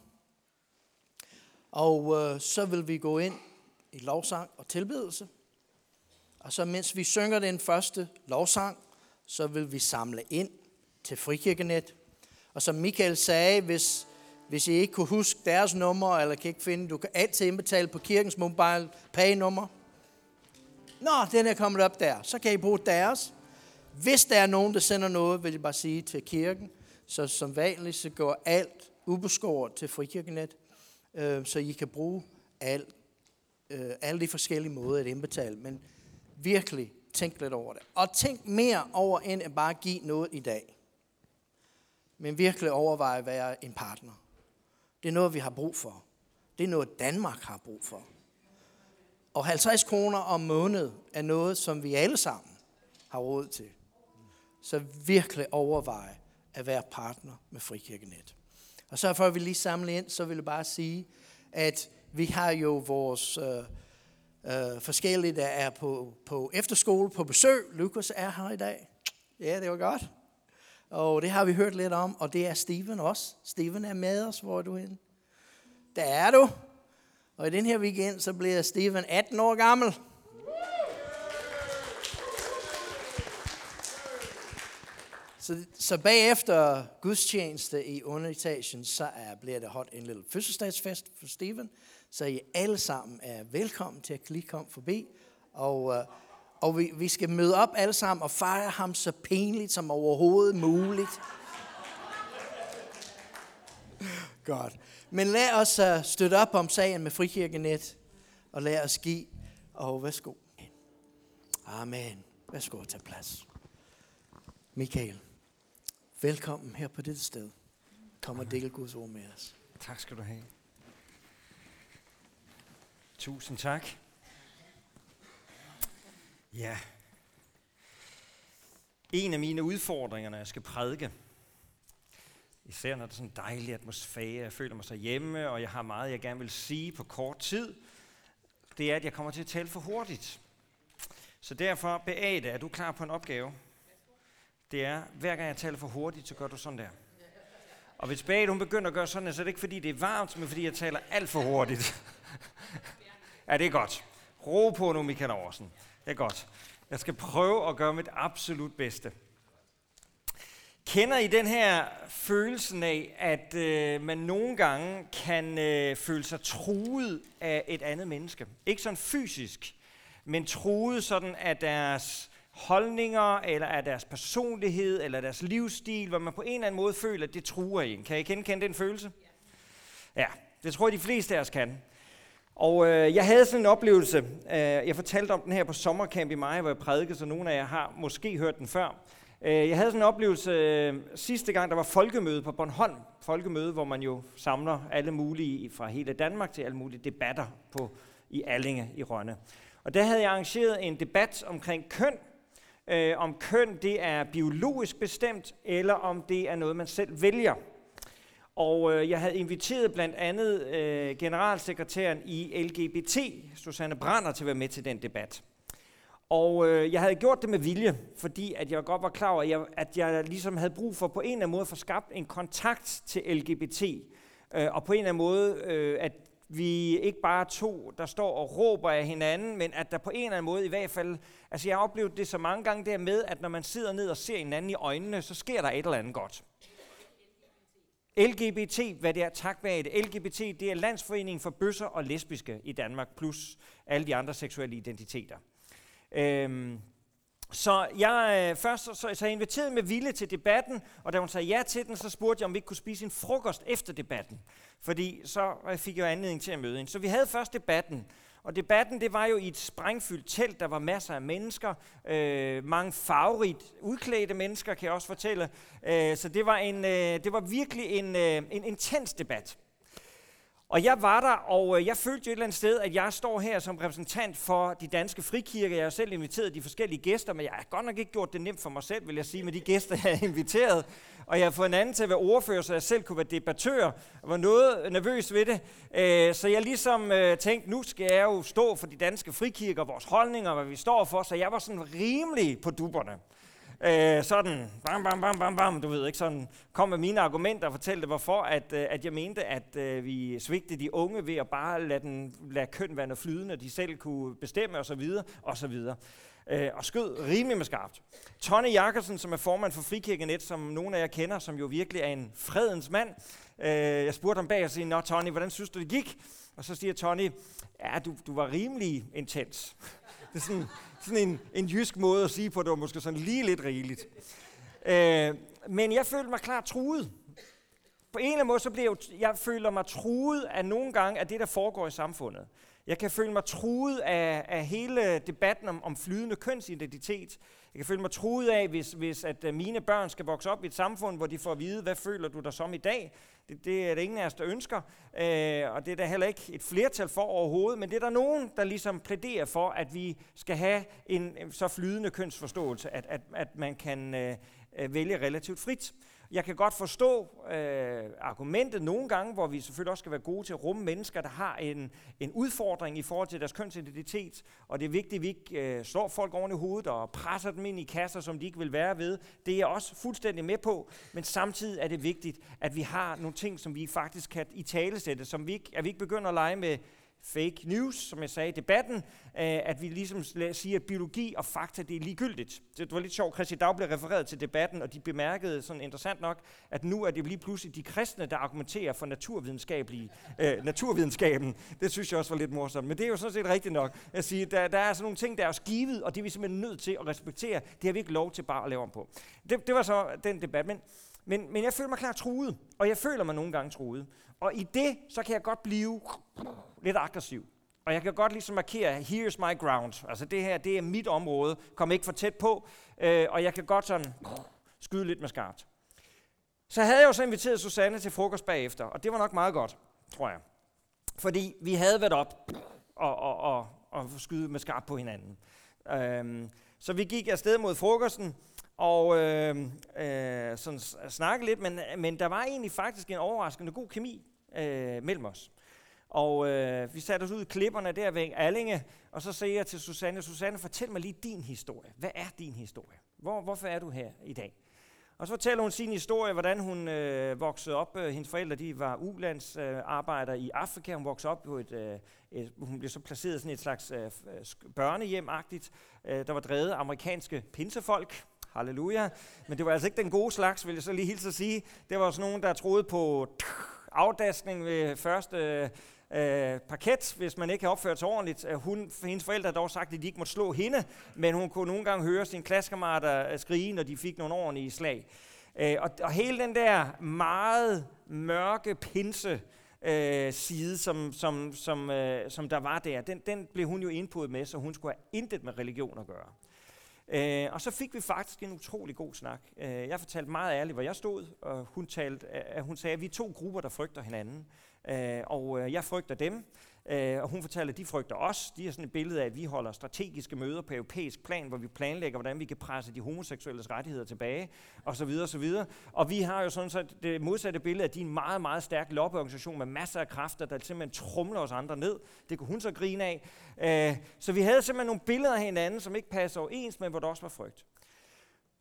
og øh, så vil vi gå ind i lovsang og tilbedelse. Og så mens vi synger den første lovsang, så vil vi samle ind til frikirkenet. Og som Michael sagde, hvis, hvis I ikke kunne huske deres nummer, eller kan ikke finde, du kan altid indbetale på kirkens mobile pay nummer. Nå, den er kommet op der. Så kan I bruge deres. Hvis der er nogen, der sender noget, vil jeg bare sige til kirken, så som vanligt, så går alt ubeskåret til frikirkenet, øh, så I kan bruge alt, øh, alle de forskellige måder at indbetale. Men virkelig tænk lidt over det. Og tænk mere over, end at bare give noget i dag. Men virkelig overveje at være en partner. Det er noget, vi har brug for. Det er noget, Danmark har brug for. Og 50 kroner om måned er noget, som vi alle sammen har råd til så virkelig overveje at være partner med Frikirkenet. Og så for at vi lige samle ind, så vil jeg bare sige, at vi har jo vores øh, øh, forskellige, der er på, på efterskole på besøg. Lukas er her i dag. Ja, det var godt. Og det har vi hørt lidt om, og det er Steven også. Steven er med os. Hvor er du henne? Der er du. Og i den her weekend, så bliver Steven 18 år gammel. Så, så bagefter gudstjeneste i underetagen, så er, bliver der holdt en lille fødselsdagsfest for Steven, så I alle sammen er velkommen til at lige komme forbi. Og, øh, og vi, vi skal møde op alle sammen og fejre ham så pinligt som overhovedet muligt. Godt. Men lad os uh, støtte op om sagen med Frikirkenet, og lad os give. Og værsgo. Amen. Værsgo at tage plads. Michael, velkommen her på dette sted. Kom og dele Guds ord med os. Tak skal du have. Tusind tak. Ja. En af mine udfordringer, når jeg skal prædike, især når der er sådan en dejlig atmosfære, jeg føler mig så hjemme, og jeg har meget, jeg gerne vil sige på kort tid, det er, at jeg kommer til at tale for hurtigt. Så derfor, Beate, er du klar på en opgave? Det er, hver gang jeg taler for hurtigt, så gør du sådan der. Og hvis Beate hun begynder at gøre sådan, så er det ikke fordi, det er varmt, men fordi jeg taler alt for hurtigt. ja, det er godt. Ro på nu, Michael Aarhusen. Det er godt. Jeg skal prøve at gøre mit absolut bedste. Kender I den her følelsen af, at øh, man nogle gange kan øh, føle sig truet af et andet menneske? Ikke sådan fysisk, men truet sådan af deres holdninger, eller af deres personlighed, eller deres livsstil, hvor man på en eller anden måde føler, at det truer en. Kan I genkende den følelse? Ja, det tror jeg, de fleste af os kan. Og øh, jeg havde sådan en oplevelse, øh, jeg fortalte om den her på sommercamp i maj, hvor jeg prædikede, så nogle af jer har måske hørt den før. Øh, jeg havde sådan en oplevelse øh, sidste gang, der var folkemøde på Bornholm. Folkemøde, hvor man jo samler alle mulige fra hele Danmark til alle mulige debatter på, i Allinge i Rønne. Og der havde jeg arrangeret en debat omkring køn, øh, om køn det er biologisk bestemt, eller om det er noget, man selv vælger. Og øh, jeg havde inviteret blandt andet øh, generalsekretæren i LGBT, Susanne Brander, til at være med til den debat. Og øh, jeg havde gjort det med vilje, fordi at jeg godt var klar over, at jeg, at jeg ligesom havde brug for på en eller anden måde at få skabt en kontakt til LGBT. Øh, og på en eller anden måde, øh, at vi ikke bare to, der står og råber af hinanden, men at der på en eller anden måde i hvert fald, altså jeg har oplevet det så mange gange der med, at når man sidder ned og ser hinanden i øjnene, så sker der et eller andet godt. LGBT, hvad det er, tak hvad det. LGBT, det er Landsforeningen for bøsser og lesbiske i Danmark, plus alle de andre seksuelle identiteter. Øhm, så jeg øh, først så, så, jeg inviterede med Ville til debatten, og da hun sagde ja til den, så spurgte jeg, om vi ikke kunne spise en frokost efter debatten. Fordi så øh, fik jeg jo anledning til at møde hende. Så vi havde først debatten, og debatten det var jo i et sprængfyldt telt, der var masser af mennesker, øh, mange farverigt udklædte mennesker, kan jeg også fortælle. Øh, så det var, en, øh, det var virkelig en, øh, en intens debat. Og jeg var der, og øh, jeg følte jo et eller andet sted, at jeg står her som repræsentant for de danske frikirker. Jeg har selv inviteret de forskellige gæster, men jeg har godt nok ikke gjort det nemt for mig selv, vil jeg sige, med de gæster, jeg har inviteret. Og jeg har fået en anden til at være ordfører, så jeg selv kunne være debattør. Jeg var noget nervøs ved det. Øh, så jeg ligesom øh, tænkte, nu skal jeg jo stå for de danske frikirker, vores holdninger, hvad vi står for. Så jeg var sådan rimelig på duberne. Øh, sådan, bam, bam, bam, bam, bam, du ved ikke, sådan, kom med mine argumenter og fortalte, hvorfor at, øh, at jeg mente, at at vi svigtede de unge ved at bare lade, den, lade køn være noget flydende, de selv kunne bestemme osv. osv. Øh, og skød rimelig med skarpt. Tony Jakobsen, som er formand for Frikirkenet, som nogle af jer kender, som jo virkelig er en fredens mand. Øh, jeg spurgte ham bag og sagde, Nå Tony, hvordan synes du det gik? Og så siger Tony, ja, du, du var rimelig intens. det er sådan, sådan en, en jysk måde at sige på, det var måske sådan lige lidt rigeligt. Øh, men jeg følte mig klart truet. På en eller anden måde, så bliver jeg, jeg føler mig truet af nogle gange af det, der foregår i samfundet. Jeg kan føle mig truet af, af hele debatten om, om flydende kønsidentitet. Jeg kan føle mig truet af, hvis, hvis at øh, mine børn skal vokse op i et samfund, hvor de får at vide, hvad føler du dig som i dag? Det, det er det ingen af os, der ønsker, øh, og det er der heller ikke et flertal for overhovedet, men det er der nogen, der ligesom plæderer for, at vi skal have en øh, så flydende kønsforståelse, at, at, at man kan øh, øh vælge relativt frit. Jeg kan godt forstå øh, argumentet nogle gange, hvor vi selvfølgelig også skal være gode til at rumme mennesker, der har en, en udfordring i forhold til deres kønsidentitet, og det er vigtigt, at vi ikke øh, slår folk oven i hovedet og presser dem ind i kasser, som de ikke vil være ved. Det er jeg også fuldstændig med på, men samtidig er det vigtigt, at vi har nogle ting, som vi faktisk kan i talesætte, som vi ikke, at vi ikke begynder at lege med fake news, som jeg sagde i debatten, øh, at vi ligesom siger, at biologi og fakta, det er ligegyldigt. Det var lidt sjovt, Christian Dag blev refereret til debatten, og de bemærkede sådan interessant nok, at nu er det lige pludselig de kristne, der argumenterer for naturvidenskabelige, øh, naturvidenskaben. Det synes jeg også var lidt morsomt. Men det er jo sådan set rigtigt nok at sige, der, der er sådan nogle ting, der er os givet, og det er vi simpelthen nødt til at respektere. Det har vi ikke lov til bare at lave om på. Det, det var så den debat. Men, men, men jeg føler mig klart truet, og jeg føler mig nogle gange truet. Og i det, så kan jeg godt blive lidt aggressiv. Og jeg kan godt ligesom markere, here's my ground. Altså det her, det er mit område. Kom ikke for tæt på. Øh, og jeg kan godt sådan skyde lidt med skarpt. Så havde jeg jo så inviteret Susanne til frokost bagefter, og det var nok meget godt, tror jeg. Fordi vi havde været op og, og, og, og skyde med skarpt på hinanden. Øhm, så vi gik afsted mod frokosten, og øh, øh, sådan snakke lidt, men, men der var egentlig faktisk en overraskende god kemi øh, mellem os. Og øh, vi satte os ud i klipperne der ved Allinge, og så sagde jeg til Susanne, Susanne, fortæl mig lige din historie. Hvad er din historie? Hvor, hvorfor er du her i dag? Og så fortæller hun sin historie, hvordan hun øh, voksede op. Øh, hendes forældre de var ulandsarbejdere øh, i Afrika. Hun voksede op på et, øh, et, hun blev så placeret sådan et slags øh, øh børnehjemagtigt, øh, der var drevet amerikanske pinsefolk. Halleluja. Men det var altså ikke den gode slags, vil jeg så lige hilse at sige. Det var sådan nogen, der troede på afdaskning ved første øh, parket, hvis man ikke har opført sig ordentligt. Øh, hun, hendes forældre har dog sagt, at de ikke måtte slå hende, men hun kunne nogle gange høre sine klassekammerater øh, skrige, når de fik nogle ordentlige slag. Øh, og, og hele den der meget mørke pinse, øh, side, som, som, som, øh, som der var der, den, den blev hun jo indpået med, så hun skulle have intet med religion at gøre. Øh, og så fik vi faktisk en utrolig god snak. Øh, jeg fortalte meget ærligt, hvor jeg stod, og hun, talte, øh, hun sagde, at vi er to grupper, der frygter hinanden. Øh, og øh, jeg frygter dem, øh, og hun fortæller, at de frygter os. De har sådan et billede af, at vi holder strategiske møder på europæisk plan, hvor vi planlægger, hvordan vi kan presse de homoseksuelles rettigheder tilbage, og så videre, og så videre. Og vi har jo sådan så det modsatte billede, at de er en meget, meget stærk lobbyorganisation med masser af kræfter, der simpelthen trumler os andre ned. Det kunne hun så grine af. Øh, så vi havde simpelthen nogle billeder af hinanden, som ikke passer overens med, hvor der også var frygt.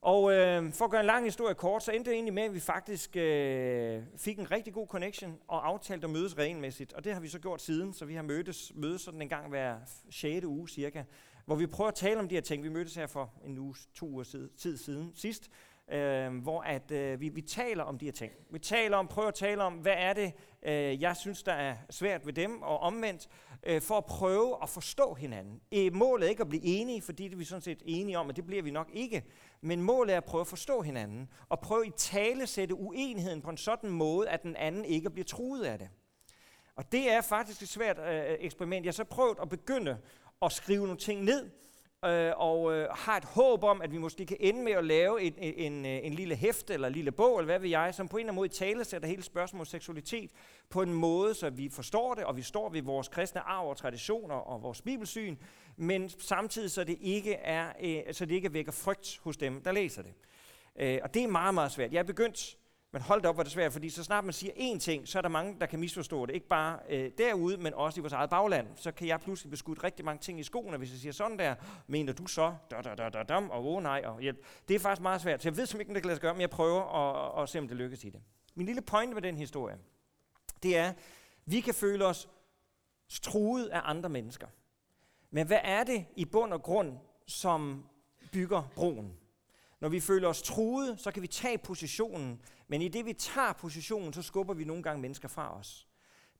Og øh, for at gøre en lang historie kort, så endte det egentlig med, at vi faktisk øh, fik en rigtig god connection og aftalte at mødes regelmæssigt. Og det har vi så gjort siden, så vi har mødtes, mødes sådan en gang hver 6. uge cirka, hvor vi prøver at tale om de her ting. Vi mødtes her for en uge, to uger tid siden sidst, øh, hvor at, øh, vi, vi taler om de her ting. Vi taler om, prøver at tale om, hvad er det, øh, jeg synes, der er svært ved dem, og omvendt, øh, for at prøve at forstå hinanden. Øh, målet er ikke at blive enige, fordi det er vi sådan set enige om, at det bliver vi nok ikke. Men målet er at prøve at forstå hinanden, og prøve i tale sætte uenigheden på en sådan måde, at den anden ikke bliver truet af det. Og det er faktisk et svært øh, eksperiment. Jeg har så prøvet at begynde at skrive nogle ting ned, øh, og øh, har et håb om, at vi måske kan ende med at lave en, en, en, en lille hæfte eller en lille bog, eller hvad ved jeg, som på en eller anden måde talesætter hele spørgsmålet om seksualitet på en måde, så vi forstår det, og vi står ved vores kristne arv og traditioner og vores bibelsyn, men samtidig så det ikke er, øh, så det ikke vækker frygt hos dem, der læser det. Øh, og det er meget, meget svært. Jeg er begyndt men hold da op, hvor det svært, fordi så snart man siger én ting, så er der mange, der kan misforstå det. Ikke bare øh, derude, men også i vores eget bagland. Så kan jeg pludselig beskudt rigtig mange ting i skoene, hvis jeg siger sådan der. Mener du så? Da, da, da, da, dam, og oh nej, og hjælp. Det er faktisk meget svært. Så jeg ved simpelthen ikke, om det kan lade sig gøre, men jeg prøver at, at se, om det lykkes i det. Min lille point med den historie, det er, vi kan føle os truet af andre mennesker. Men hvad er det i bund og grund, som bygger broen? Når vi føler os truet, så kan vi tage positionen, men i det vi tager positionen, så skubber vi nogle gange mennesker fra os.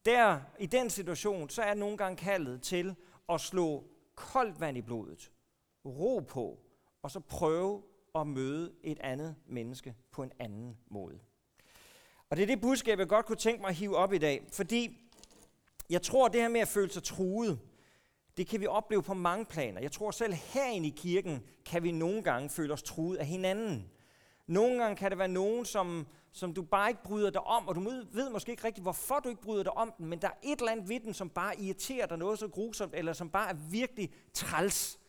Der, i den situation, så er nogle gange kaldet til at slå koldt vand i blodet, ro på, og så prøve at møde et andet menneske på en anden måde. Og det er det budskab, jeg godt kunne tænke mig at hive op i dag, fordi jeg tror, at det her med at føle sig truet, det kan vi opleve på mange planer. Jeg tror selv herinde i kirken, kan vi nogle gange føle os truet af hinanden. Nogle gange kan det være nogen, som, som du bare ikke bryder dig om, og du ved måske ikke rigtigt, hvorfor du ikke bryder dig om den, men der er et eller andet ved den, som bare irriterer dig noget så grusomt, eller som bare er virkelig træls.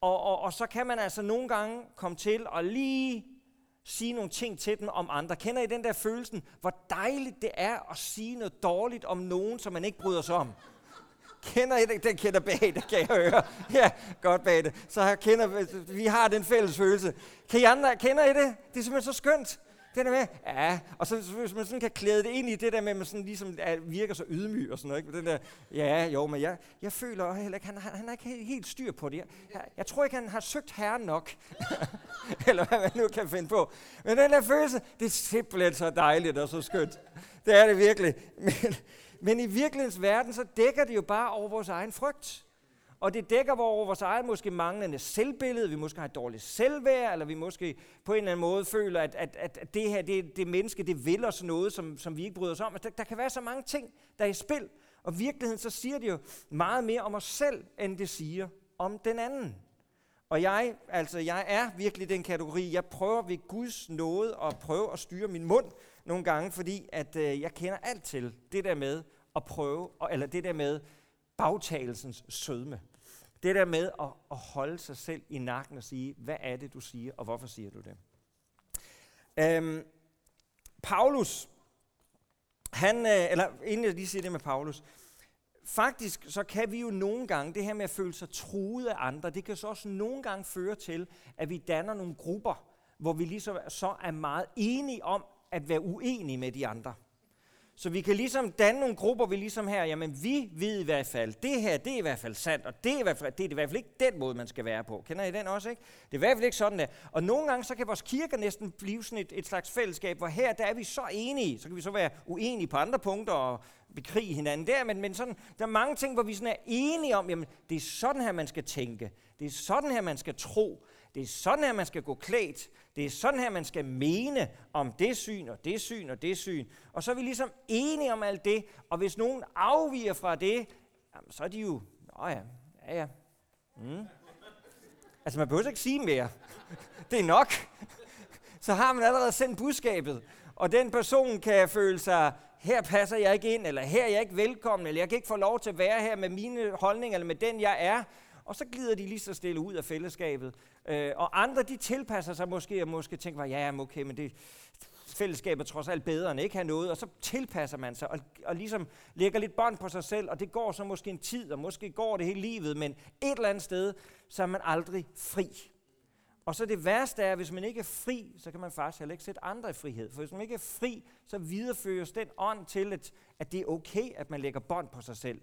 Og, og, og så kan man altså nogle gange komme til at lige sige nogle ting til dem om andre. Kender I den der følelsen, hvor dejligt det er at sige noget dårligt om nogen, som man ikke bryder sig om? Kender I det? Den kender bag det, kan jeg høre. Ja, godt bag det. Så jeg kender, vi har den fælles følelse. Kan I andre, kender I det? Det er simpelthen så skønt. Det der med, ja, og så hvis man sådan kan klæde det ind i det der med, at man sådan ligesom er, virker så ydmyg og sådan noget, ikke? Den der, ja, jo, men jeg, jeg føler heller ikke, han, han, han er ikke helt styr på det. Jeg, jeg tror ikke, han har søgt herre nok. Eller hvad man nu kan finde på. Men den der følelse, det er simpelthen så dejligt og så skønt. Det er det virkelig. Men, men i virkelighedens verden, så dækker det jo bare over vores egen frygt. Og det dækker over vores eget måske manglende selvbillede, vi måske har et dårligt selvværd, eller vi måske på en eller anden måde føler, at, at, at det her, det, det menneske, det vil os noget, som, som vi ikke bryder os om. Altså, der, der kan være så mange ting, der er i spil. Og i virkeligheden så siger det jo meget mere om os selv, end det siger om den anden. Og jeg, altså jeg er virkelig den kategori, jeg prøver ved Guds nåde at prøve at styre min mund nogle gange, fordi at øh, jeg kender alt til det der med at prøve, eller det der med bagtagelsens sødme. Det der med at, at holde sig selv i nakken og sige, hvad er det, du siger, og hvorfor siger du det? Øhm, Paulus, han, øh, eller inden jeg lige siger det med Paulus, faktisk så kan vi jo nogle gange, det her med at føle sig truet af andre, det kan så også nogle gange føre til, at vi danner nogle grupper, hvor vi ligesom så er meget enige om at være uenige med de andre. Så vi kan ligesom danne nogle grupper, vi ligesom her, jamen vi ved i hvert fald, det her, det er i hvert fald sandt, og det er i hvert fald, det er i hvert fald ikke den måde, man skal være på. Kender I den også, ikke? Det er i hvert fald ikke sådan der. Og nogle gange, så kan vores kirker næsten blive sådan et, et slags fællesskab, hvor her, der er vi så enige, så kan vi så være uenige på andre punkter og bekrige hinanden der, men, men sådan, der er mange ting, hvor vi sådan er enige om, jamen det er sådan her, man skal tænke, det er sådan her, man skal tro, det er sådan her, man skal gå klædt. Det er sådan her, man skal mene om det syn og det syn og det syn. Og så er vi ligesom enige om alt det. Og hvis nogen afviger fra det, jamen, så er de jo, nå ja, ja ja. Mm. Altså man behøver ikke sige mere. det er nok. så har man allerede sendt budskabet. Og den person kan føle sig, her passer jeg ikke ind, eller her er jeg ikke velkommen, eller jeg kan ikke få lov til at være her med mine holdninger, eller med den jeg er og så glider de lige så stille ud af fællesskabet. Øh, og andre, de tilpasser sig måske, og måske tænker, ja, okay, men det, fællesskabet er trods alt bedre end ikke have noget, og så tilpasser man sig, og, og ligesom lægger lidt bånd på sig selv, og det går så måske en tid, og måske går det hele livet, men et eller andet sted, så er man aldrig fri. Og så det værste er, at hvis man ikke er fri, så kan man faktisk heller ikke sætte andre i frihed. For hvis man ikke er fri, så videreføres den ånd til, at, at det er okay, at man lægger bånd på sig selv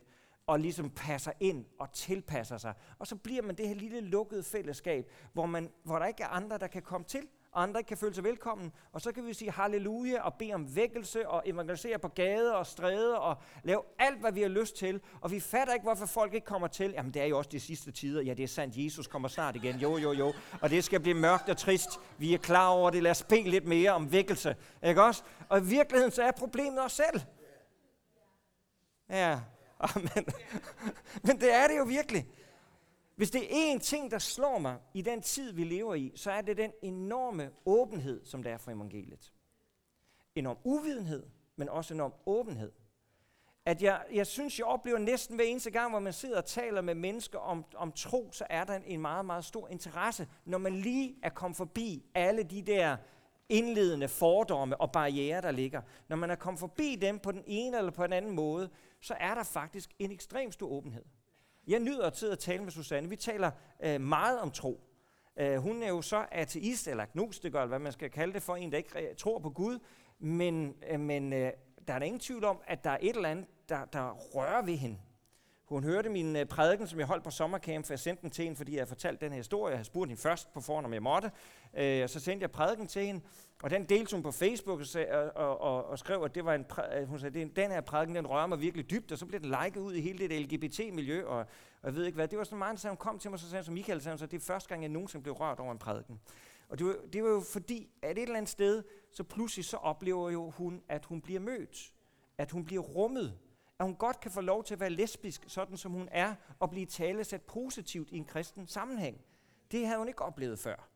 og ligesom passer ind og tilpasser sig. Og så bliver man det her lille lukkede fællesskab, hvor, man, hvor der ikke er andre, der kan komme til, og andre ikke kan føle sig velkommen. Og så kan vi sige halleluja og bede om vækkelse og evangelisere på gader og stræder og lave alt, hvad vi har lyst til. Og vi fatter ikke, hvorfor folk ikke kommer til. Jamen, det er jo også de sidste tider. Ja, det er sandt. Jesus kommer snart igen. Jo, jo, jo. Og det skal blive mørkt og trist. Vi er klar over det. Lad os bede lidt mere om vækkelse. Ikke også? Og i virkeligheden, så er problemet os selv. Ja, Amen. Men det er det jo virkelig. Hvis det er én ting, der slår mig i den tid, vi lever i, så er det den enorme åbenhed, som der er for evangeliet. Enorm uvidenhed, men også enorm åbenhed. At jeg, jeg synes, jeg oplever næsten hver eneste gang, hvor man sidder og taler med mennesker om, om tro, så er der en, en meget, meget stor interesse, når man lige er kommet forbi alle de der indledende fordomme og barriere, der ligger. Når man er kommet forbi dem på den ene eller på den anden måde, så er der faktisk en ekstrem stor åbenhed. Jeg nyder at sidde og tale med Susanne. Vi taler øh, meget om tro. Øh, hun er jo så ateist, eller agnostiker, eller hvad man skal kalde det for, en, der ikke tror på Gud. Men, øh, men øh, der er der ingen tvivl om, at der er et eller andet, der, der rører ved hende. Hun hørte min øh, prædiken, som jeg holdt på sommercamp, for jeg sendte den til hende, fordi jeg fortalte den her historie. Jeg havde spurgt hende først på forhånd, om jeg måtte. Øh, og så sendte jeg prædiken til hende, og den delte hun på Facebook og, og, og, og skrev, at det var en præ- øh, hun sagde, den her prædiken, den rører mig virkelig dybt, og så blev den liket ud i hele det LGBT-miljø, og, og jeg ved ikke hvad. Det var sådan meget, så hun kom til mig, så sagde som Michael sagde, så det er første gang, jeg nogensinde blev rørt over en prædiken. Og det var, det var jo fordi, at et eller andet sted, så pludselig så oplever jo hun, at hun bliver mødt, at hun bliver rummet, at hun godt kan få lov til at være lesbisk, sådan som hun er, og blive talesat positivt i en kristen sammenhæng. Det havde hun ikke oplevet før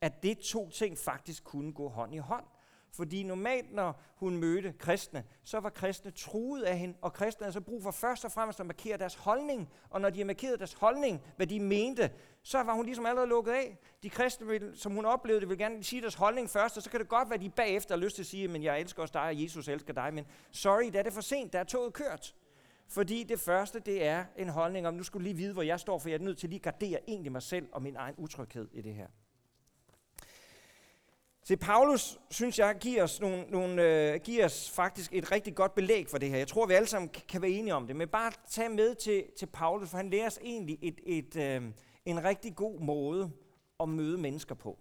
at det to ting faktisk kunne gå hånd i hånd. Fordi normalt, når hun mødte kristne, så var kristne truet af hende, og kristne havde så brug for først og fremmest at markere deres holdning. Og når de har markeret deres holdning, hvad de mente, så var hun ligesom allerede lukket af. De kristne, som hun oplevede det, gerne sige deres holdning først, og så kan det godt være, at de bagefter har lyst til at sige, men jeg elsker også dig, og Jesus elsker dig, men sorry, der er det for sent, der er toget kørt. Fordi det første, det er en holdning om, nu skulle lige vide, hvor jeg står, for jeg er nødt til lige at gardere egentlig mig selv og min egen utryghed i det her. Se, Paulus, synes jeg, giver os, nogle, nogle, øh, giver os faktisk et rigtig godt belæg for det her. Jeg tror, vi alle sammen kan være enige om det. Men bare tag med til, til Paulus, for han lærer os egentlig et, et, øh, en rigtig god måde at møde mennesker på.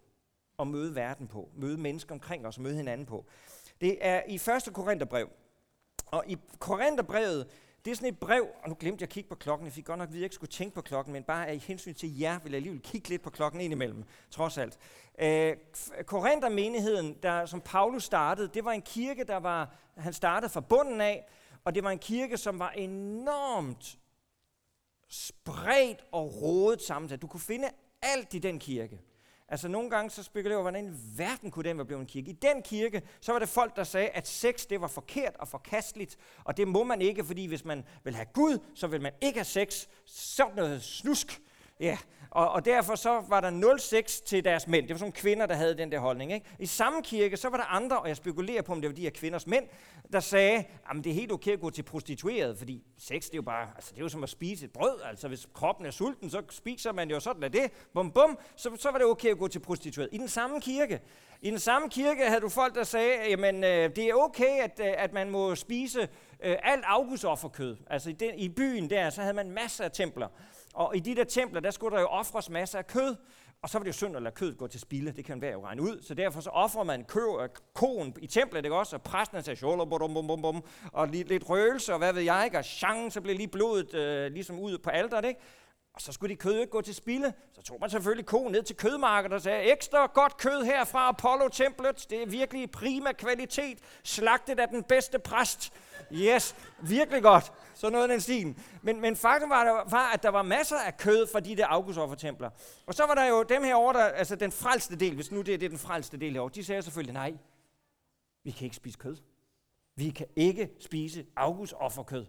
Og møde verden på. Møde mennesker omkring os og møde hinanden på. Det er i 1. Korintherbrev. Og i Korintherbrevet, det er sådan et brev, og nu glemte jeg at kigge på klokken. Jeg fik godt nok at vide, at jeg ikke skulle tænke på klokken, men bare af hensyn til jer, vil jeg alligevel kigge lidt på klokken indimellem, trods alt. Øh, Korinther-menigheden, der, som Paulus startede, det var en kirke, der var, han startede fra bunden af, og det var en kirke, som var enormt spredt og rodet sammensat. Du kunne finde alt i den kirke. Altså nogle gange så spekulerer jeg hvordan i verden kunne den være blevet en kirke. I den kirke, så var det folk, der sagde, at sex det var forkert og forkasteligt, og det må man ikke, fordi hvis man vil have Gud, så vil man ikke have sex. Sådan noget snusk. Ja, og, og derfor så var der 06 til deres mænd. Det var sådan kvinder, der havde den der holdning. Ikke? I samme kirke, så var der andre, og jeg spekulerer på, om det var de her kvinders mænd, der sagde, at det er helt okay at gå til prostitueret, fordi sex, det er jo bare, altså det er jo som at spise et brød. Altså hvis kroppen er sulten, så spiser man jo sådan af det. Bum bum, så, så var det okay at gå til prostitueret. I den samme kirke, i den samme kirke havde du folk, der sagde, jamen øh, det er okay, at, øh, at man må spise øh, alt afgudsofferkød. Altså i, den, i byen der, så havde man masser af templer. Og i de der templer, der skulle der jo ofres masser af kød, og så var det jo synd at lade kødet gå til spilde, det kan være jo regne ud. Så derfor så offrer man kø, koen i templet, ikke også? Og præsten sagde, bum, bum, bum, bum, og lidt, lidt røgelse, og hvad ved jeg, ikke? Og chang, så blev lige blodet øh, ligesom ud på alderet, ikke? Og så skulle de kød ikke gå til spilde. Så tog man selvfølgelig koen ned til kødmarkedet og sagde, ekstra godt kød her fra Apollo-templet. Det er virkelig prima kvalitet. Slagtet af den bedste præst. Yes, virkelig godt. Så noget af den stil. Men, men faktum var, der, var, at der var masser af kød fra de der augustoffertempler. Og så var der jo dem her over, der, altså den frelste del, hvis nu det er det, den frelste del herovre, de sagde selvfølgelig, nej, vi kan ikke spise kød. Vi kan ikke spise augustofferkød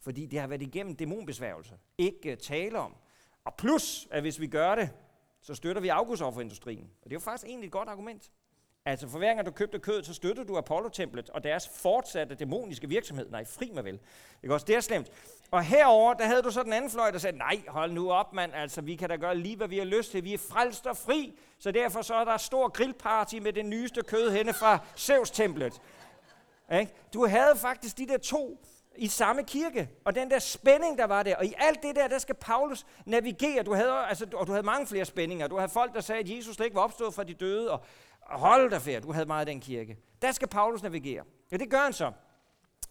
fordi det har været igennem dæmonbesværgelse. Ikke øh, tale om. Og plus, at hvis vi gør det, så støtter vi augustofferindustrien. Og det er jo faktisk egentlig et godt argument. Altså for hver gang du købte kødet, så støttede du Apollo-templet og deres fortsatte dæmoniske virksomhed. Nej, fri mig vel. Ikke også? Det er slemt. Og herover der havde du så den anden fløj, der sagde, nej, hold nu op, mand. Altså, vi kan da gøre lige, hvad vi har lyst til. Vi er frelst og fri. Så derfor så er der stor grillparty med det nyeste kød henne fra Zeus-templet. Du havde faktisk de der to i samme kirke, og den der spænding, der var der, og i alt det der, der skal Paulus navigere. Du havde, altså, og du havde mange flere spændinger. Du havde folk, der sagde, at Jesus slet ikke var opstået fra de døde, og, og hold dig færd, du havde meget af den kirke. Der skal Paulus navigere. Ja, det gør han så.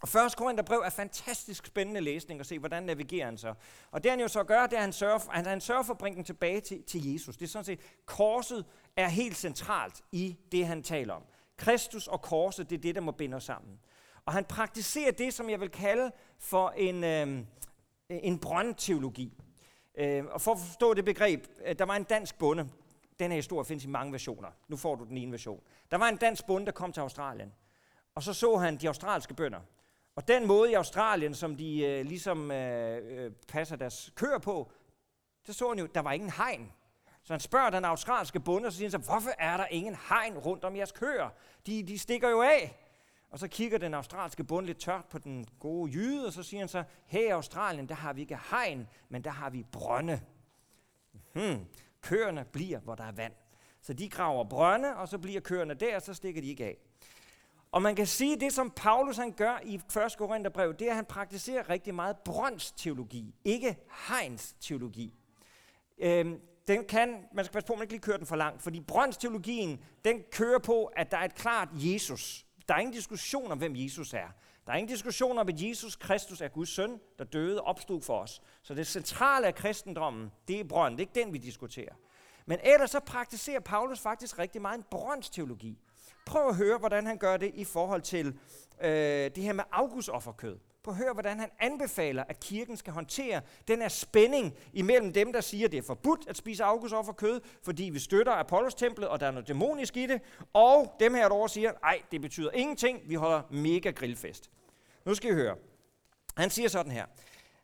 Og 1. Korintherbrev er fantastisk spændende læsning at se, hvordan navigerer han så. Og det han jo så gør, det er, at han sørger, for, han, han sørger for at bringe den tilbage til, til Jesus. Det er sådan set, korset er helt centralt i det, han taler om. Kristus og korset, det er det, der må binde os sammen. Og han praktiserer det, som jeg vil kalde for en, øh, en brøndteologi. Øh, og for at forstå det begreb, øh, der var en dansk bonde. Den her historie findes i mange versioner. Nu får du den ene version. Der var en dansk bonde, der kom til Australien. Og så så han de australske bønder. Og den måde i Australien, som de øh, ligesom øh, øh passer deres køer på, så så han jo, der var ingen hegn. Så han spørger den australske bonde, og så siger han så, hvorfor er der ingen hegn rundt om jeres køer? De, de stikker jo af. Og så kigger den australske bund lidt tørt på den gode jyde, og så siger han så, her i Australien, der har vi ikke hegn, men der har vi brønde. Hmm. Køerne bliver, hvor der er vand. Så de graver brønde, og så bliver køerne der, og så stikker de ikke af. Og man kan sige, at det som Paulus han gør i 1. Korintherbrev, det er, at han praktiserer rigtig meget brøndsteologi, ikke hegnsteologi. Øhm, den kan, man skal passe på, at man ikke lige kører den for langt, fordi brøndsteologien, den kører på, at der er et klart Jesus. Der er ingen diskussion om, hvem Jesus er. Der er ingen diskussion om, at Jesus Kristus er Guds søn, der døde og opstod for os. Så det centrale af kristendommen, det er brønd. Det er ikke den, vi diskuterer. Men ellers så praktiserer Paulus faktisk rigtig meget en brøndsteologi. Prøv at høre, hvordan han gør det i forhold til øh, det her med augustofferkød. Prøv at høre, hvordan han anbefaler, at kirken skal håndtere den her spænding imellem dem, der siger, at det er forbudt at spise afgudsoffer kød, fordi vi støtter Apollos-templet, og der er noget dæmonisk i det, og dem her derovre siger, nej, det betyder ingenting, vi holder mega grillfest. Nu skal I høre. Han siger sådan her.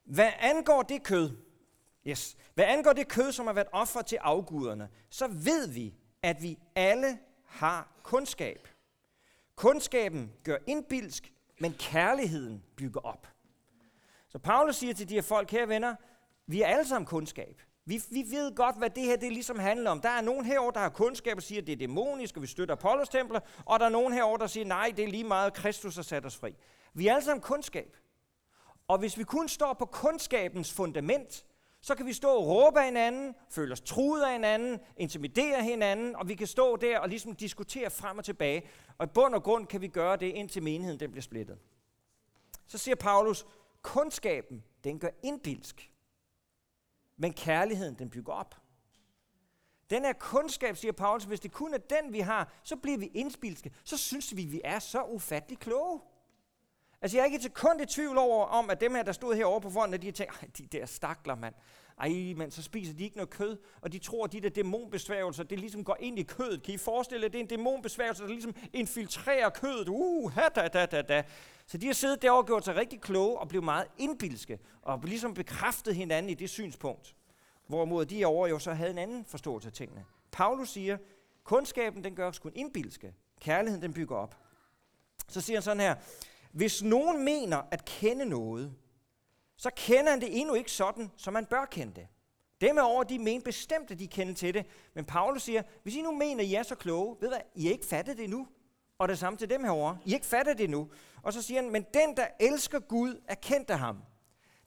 Hvad angår det kød, yes, hvad angår det kød, som har været offer til afguderne, så ved vi, at vi alle har kundskab. Kundskaben gør indbilsk, men kærligheden bygger op. Så Paulus siger til de her folk, her venner, vi er alle sammen kundskab. Vi, vi ved godt, hvad det her det ligesom handler om. Der er nogen herover der har kundskab og siger, at det er dæmonisk, og vi støtter Apollos templer, og der er nogen herover der siger, nej, det er lige meget, Kristus har sat os fri. Vi er alle sammen kundskab. Og hvis vi kun står på kundskabens fundament, så kan vi stå og råbe af hinanden, føle os truet af hinanden, intimidere hinanden, og vi kan stå der og ligesom diskutere frem og tilbage. Og i bund og grund kan vi gøre det, indtil menigheden den bliver splittet. Så siger Paulus, kundskaben, den gør indbilsk. Men kærligheden, den bygger op. Den er kundskab, siger Paulus, hvis det kun er den, vi har, så bliver vi indspilske. Så synes vi, vi er så ufattelig kloge. Altså, jeg er ikke et sekund i tvivl over, om, at dem her, der stod herovre på fronten, de har tænkt, de der stakler, mand. Ej, men så spiser de ikke noget kød, og de tror, at de der dæmonbesværgelser, det ligesom går ind i kødet. Kan I forestille jer, det er en dæmonbesværgelse, der ligesom infiltrerer kødet? Uh, ha, da, da, da, da. Så de har siddet derovre og gjort sig rigtig kloge og blevet meget indbilske, og ligesom bekræftet hinanden i det synspunkt. Hvorimod de over jo så havde en anden forståelse af tingene. Paulus siger, kundskaben den gør os kun indbilske. Kærligheden den bygger op. Så siger han sådan her, hvis nogen mener at kende noget, så kender han det endnu ikke sådan, som man bør kende det. Dem er over, de mener bestemt, at de kender til det. Men Paulus siger, hvis I nu mener, at I er så kloge, ved hvad, I ikke fattet det nu. Og det samme til dem herover. I ikke fattet det nu. Og så siger han, men den, der elsker Gud, er kendt af ham.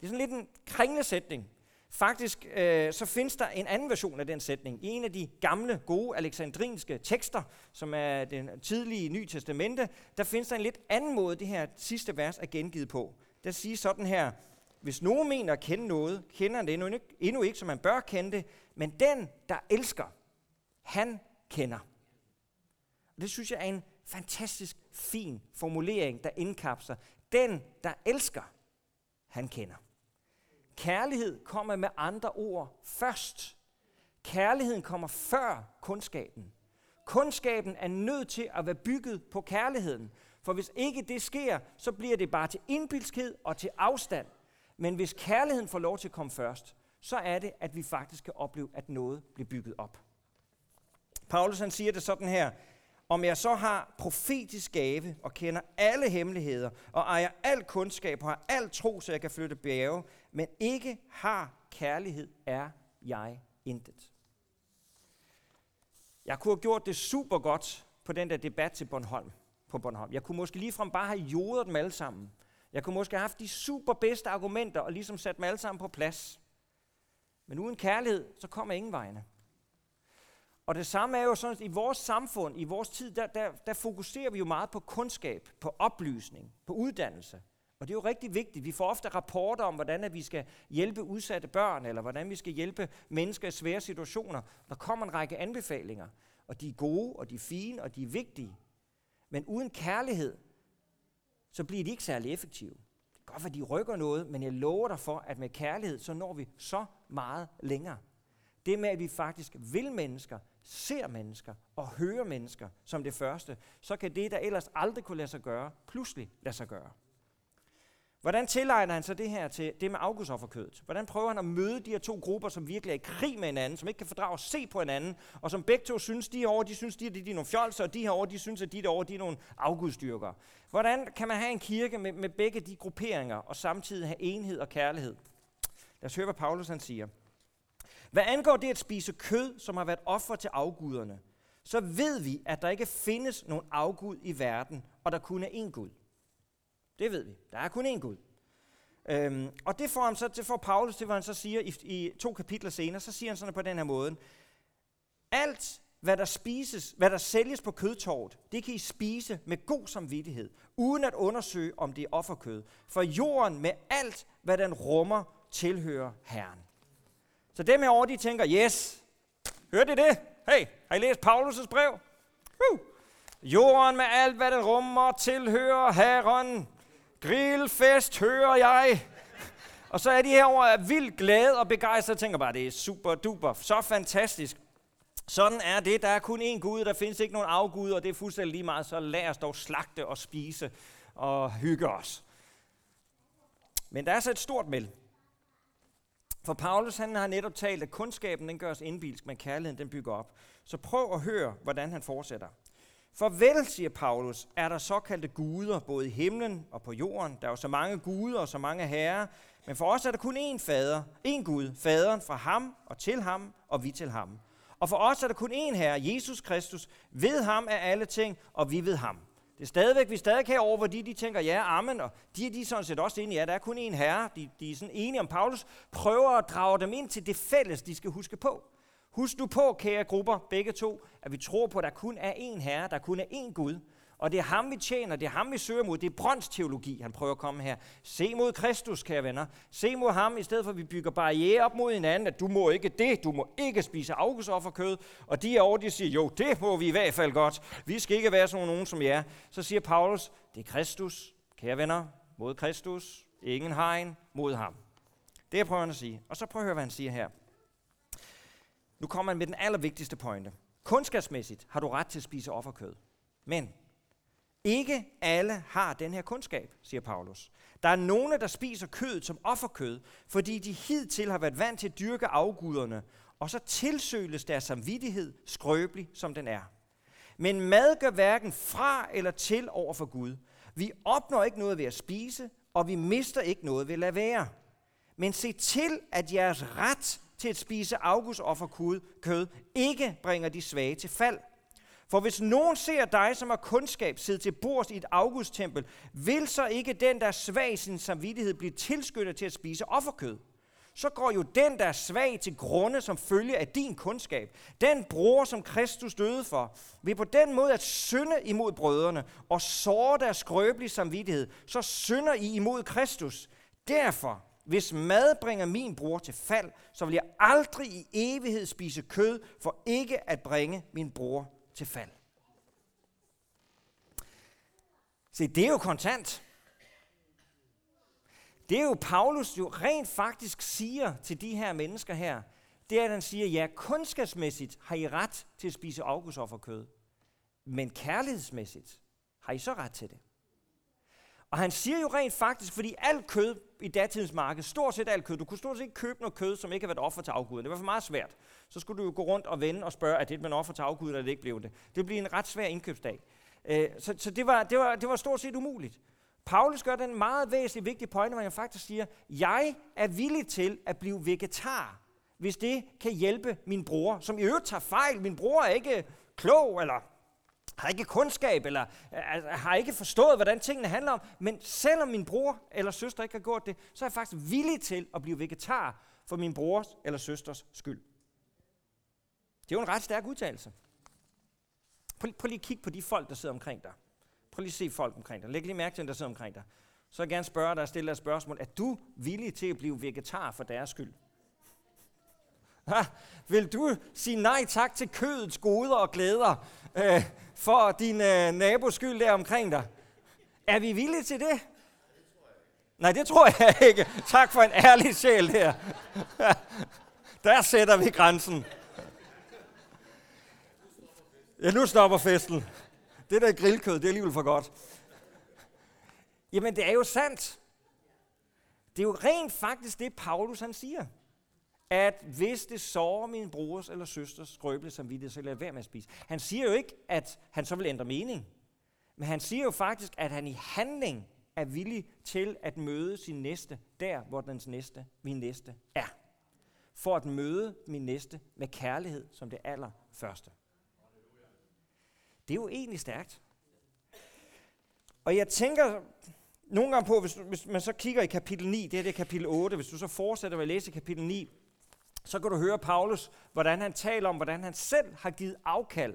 Det er sådan lidt en kringlesætning. Faktisk øh, så findes der en anden version af den sætning. I en af de gamle, gode alexandrinske tekster, som er den tidlige Nye Testamente, der findes der en lidt anden måde, det her sidste vers er gengivet på. Der siger sådan her, hvis nogen mener at kende noget, kender han det endnu ikke, endnu ikke, som man bør kende det, men den, der elsker, han kender. Og det synes jeg er en fantastisk fin formulering, der indkapsler. Den, der elsker, han kender. Kærlighed kommer med andre ord først. Kærligheden kommer før kundskaben. Kundskaben er nødt til at være bygget på kærligheden. For hvis ikke det sker, så bliver det bare til indbilskhed og til afstand. Men hvis kærligheden får lov til at komme først, så er det, at vi faktisk kan opleve, at noget bliver bygget op. Paulus han siger det sådan her, om jeg så har profetisk gave og kender alle hemmeligheder og ejer al kundskab og har al tro, så jeg kan flytte bjerge, men ikke har kærlighed, er jeg intet. Jeg kunne have gjort det super godt på den der debat til Bornholm, på Bornholm. Jeg kunne måske ligefrem bare have jodet dem alle sammen. Jeg kunne måske have haft de super bedste argumenter og ligesom sat dem alle sammen på plads. Men uden kærlighed, så kommer ingen vegne. Og det samme er jo sådan, at i vores samfund, i vores tid, der, der, der fokuserer vi jo meget på kundskab, på oplysning, på uddannelse. Og det er jo rigtig vigtigt. Vi får ofte rapporter om, hvordan at vi skal hjælpe udsatte børn, eller hvordan vi skal hjælpe mennesker i svære situationer. Der kommer en række anbefalinger, og de er gode, og de er fine, og de er vigtige. Men uden kærlighed, så bliver de ikke særlig effektive. Det er godt, for de rykker noget, men jeg lover dig for, at med kærlighed, så når vi så meget længere. Det med, at vi faktisk vil mennesker, ser mennesker og hører mennesker som det første, så kan det, der ellers aldrig kunne lade sig gøre, pludselig lade sig gøre. Hvordan tilegner han så det her til det med afgudsofferkødet? Hvordan prøver han at møde de her to grupper, som virkelig er i krig med hinanden, som ikke kan fordrage at se på hinanden, og som begge to synes, de over, de synes, de, de, de er nogle fjolser, og de herovre, de synes, at de derovre, de er nogle afgudstyrker. Hvordan kan man have en kirke med, med begge de grupperinger, og samtidig have enhed og kærlighed? Lad os høre, hvad Paulus han siger. Hvad angår det at spise kød, som har været offer til afguderne, så ved vi, at der ikke findes nogen afgud i verden, og der kun er én Gud. Det ved vi. Der er kun én Gud. Øhm, og det får, ham så, det får Paulus til, hvor han så siger i, i to kapitler senere, så siger han sådan på den her måde. Alt, hvad der spises, hvad der sælges på kødtorvet, det kan I spise med god samvittighed, uden at undersøge, om det er offerkød. For jorden med alt, hvad den rummer, tilhører Herren. Så dem herovre, de tænker, yes, hørte I det? Hey, har I læst Paulus' brev? Uh. Jorden med alt, hvad den rummer, tilhører Herren. Grillfest hører jeg. Og så er de herovre vildt glade og begejstrede og tænker bare, det er super duper, så fantastisk. Sådan er det. Der er kun én Gud, der findes ikke nogen afgud, og det er fuldstændig lige meget, så lad os dog slagte og spise og hygge os. Men der er så et stort meld. For Paulus han har netop talt, at kundskaben den gør os indbilsk, men kærligheden den bygger op. Så prøv at høre, hvordan han fortsætter. For vel, siger Paulus, er der såkaldte guder, både i himlen og på jorden. Der er jo så mange guder og så mange herrer, men for os er der kun én fader, én Gud, faderen fra ham og til ham og vi til ham. Og for os er der kun én herre, Jesus Kristus. Ved ham er alle ting, og vi ved ham. Det er stadigvæk, vi stadig kan over, hvor de, de tænker, ja, amen, og de er de sådan set også enige, ja, der er kun én herre. De, de er sådan enige om Paulus, prøver at drage dem ind til det fælles, de skal huske på. Husk nu på, kære grupper, begge to, at vi tror på, at der kun er én herre, der kun er én Gud, og det er ham, vi tjener, det er ham, vi søger mod. Det er brøndsteologi, han prøver at komme her. Se mod Kristus, kære venner. Se mod ham, i stedet for at vi bygger barriere op mod hinanden, at du må ikke det, du må ikke spise augustofferkød. Og de over, de siger, jo, det må vi i hvert fald godt. Vi skal ikke være sådan nogen som jer. Så siger Paulus, det er Kristus, kære venner, mod Kristus. Ingen hegn mod ham. Det prøver han at sige. Og så prøv at høre, hvad han siger her. Nu kommer man med den allervigtigste pointe. Kundskabsmæssigt har du ret til at spise offerkød. Men ikke alle har den her kundskab, siger Paulus. Der er nogle, der spiser kødet som offerkød, fordi de hidtil har været vant til at dyrke afguderne, og så tilsøles deres samvittighed skrøbelig, som den er. Men mad gør hverken fra eller til over for Gud. Vi opnår ikke noget ved at spise, og vi mister ikke noget ved at lade være. Men se til, at jeres ret til at spise kød ikke bringer de svage til fald – for hvis nogen ser dig, som har kundskab, sidde til bords i et augusttempel, vil så ikke den, der er svag i sin samvittighed, blive tilskyndet til at spise offerkød? Så går jo den, der er svag til grunde som følge af din kundskab. Den bror, som Kristus døde for, vil på den måde at synde imod brødrene og såre deres skrøbelige samvittighed, så synder I imod Kristus. Derfor, hvis mad bringer min bror til fald, så vil jeg aldrig i evighed spise kød, for ikke at bringe min bror til fald. Se, det er jo kontant. Det er jo Paulus jo rent faktisk siger til de her mennesker her, det er, at han siger, ja, kundskabsmæssigt har I ret til at spise afgudsofferkød, men kærlighedsmæssigt har I så ret til det. Og han siger jo rent faktisk, fordi alt kød i datidens marked, stort set alt kød, du kunne stort set ikke købe noget kød, som ikke har været offer til afguden. Det var for meget svært. Så skulle du jo gå rundt og vende og spørge, er det et offer til afguden, eller det ikke blev det. Det blev en ret svær indkøbsdag. Øh, så så det, var, det, var, det var stort set umuligt. Paulus gør den meget væsentlig vigtige pointe, hvor han faktisk siger, jeg er villig til at blive vegetar, hvis det kan hjælpe min bror, som i øvrigt tager fejl. Min bror er ikke klog, eller har ikke kundskab, eller øh, altså, har ikke forstået, hvordan tingene handler om. Men selvom min bror eller søster ikke har gjort det, så er jeg faktisk villig til at blive vegetar for min brors eller søsters skyld. Det er jo en ret stærk udtalelse. Prøv, prøv lige at kigge på de folk, der sidder omkring dig. Prøv lige at se folk omkring dig. Læg lige mærke til dem, der sidder omkring dig. Så vil jeg gerne spørge dig og stille dig et spørgsmål. Er du villig til at blive vegetar for deres skyld? Ha, vil du sige nej tak til kødets goder og glæder øh, for din øh, nabos skyld der omkring dig? Er vi villige til det? Nej, det tror jeg ikke. Tak for en ærlig sjæl der. Der sætter vi grænsen. Ja, nu stopper festen. Det der grillkød, det er alligevel for godt. Jamen, det er jo sandt. Det er jo rent faktisk det, Paulus han siger at hvis det sårer min brors eller søsters skrøbelige samvittighed, så lad være med at spise. Han siger jo ikke, at han så vil ændre mening. Men han siger jo faktisk, at han i handling er villig til at møde sin næste der, hvor dens næste, min næste er. For at møde min næste med kærlighed som det allerførste. Det er jo egentlig stærkt. Og jeg tænker nogle gange på, hvis, hvis man så kigger i kapitel 9, det her det kapitel 8, hvis du så fortsætter med at læse kapitel 9, så kan du høre Paulus, hvordan han taler om, hvordan han selv har givet afkald.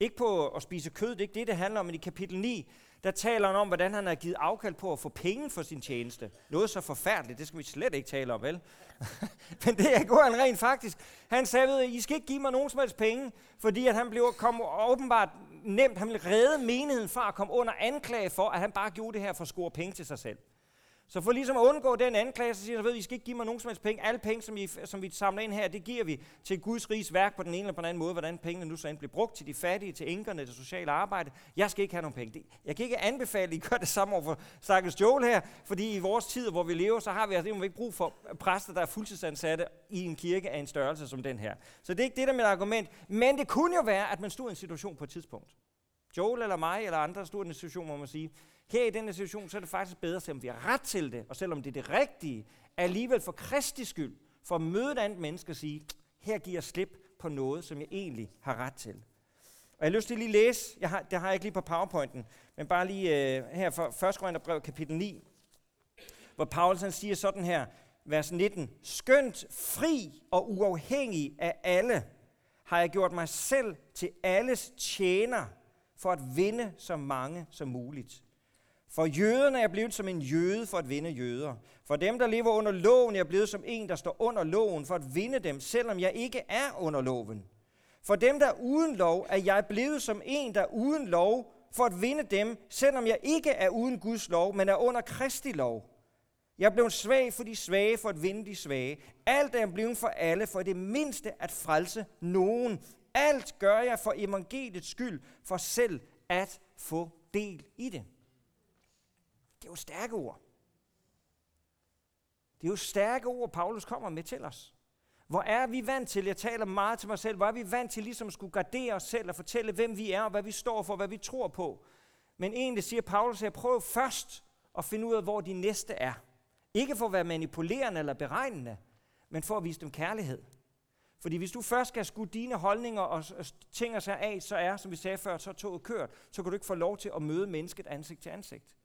Ikke på at spise kød, det er ikke det, det handler om, men i kapitel 9, der taler han om, hvordan han har givet afkald på at få penge for sin tjeneste. Noget så forfærdeligt, det skal vi slet ikke tale om, vel? men det er han rent faktisk. Han sagde, I skal ikke give mig nogen som helst penge, fordi at han blev kom åbenbart nemt, han ville redde menigheden fra at komme under anklage for, at han bare gjorde det her for at score penge til sig selv. Så for ligesom at undgå den anklage, så siger han, ved, I skal ikke give mig nogen som helst penge. Alle penge, som, I, som vi samler ind her, det giver vi til Guds riges værk på den ene eller på den anden måde, hvordan pengene nu så end bliver brugt til de fattige, til enkerne, til sociale arbejde. Jeg skal ikke have nogen penge. Jeg kan ikke anbefale, at I gør det samme over for Stakkels Joel her, fordi i vores tid, hvor vi lever, så har vi altså ikke brug for præster, der er fuldtidsansatte i en kirke af en størrelse som den her. Så det er ikke det, der er mit argument. Men det kunne jo være, at man stod i en situation på et tidspunkt, Joel eller mig eller andre, store institutioner, må man sige, her i den situation, så er det faktisk bedre, selvom vi har ret til det, og selvom det er det rigtige, alligevel for Kristi skyld, for at møde et andet menneske og sige, her giver jeg slip på noget, som jeg egentlig har ret til. Og jeg har lyst til at lige læse, jeg har, det har jeg ikke lige på powerpointen, men bare lige øh, her for 1. Korintherbrev kapitel 9, hvor Paulus han siger sådan her, vers 19, Skønt, fri og uafhængig af alle, har jeg gjort mig selv til alles tjener, for at vinde så mange som muligt. For jøderne er jeg blevet som en jøde for at vinde jøder. For dem, der lever under loven, er jeg blevet som en, der står under loven for at vinde dem, selvom jeg ikke er under loven. For dem, der er uden lov, er jeg blevet som en, der er uden lov for at vinde dem, selvom jeg ikke er uden Guds lov, men er under Kristi lov. Jeg er blevet svag for de svage, for at vinde de svage. Alt er blevet for alle, for det mindste at frelse nogen. Alt gør jeg for evangeliets skyld, for selv at få del i det. Det er jo stærke ord. Det er jo stærke ord, Paulus kommer med til os. Hvor er vi vant til, jeg taler meget til mig selv, hvor er vi vant til ligesom at skulle gardere os selv og fortælle, hvem vi er og hvad vi står for, hvad vi tror på. Men egentlig siger Paulus, at prøv først at finde ud af, hvor de næste er. Ikke for at være manipulerende eller beregnende, men for at vise dem kærlighed. Fordi hvis du først skal skue dine holdninger og ting og sig af, så er, som vi sagde før, så er toget kørt, så kan du ikke få lov til at møde mennesket ansigt til ansigt.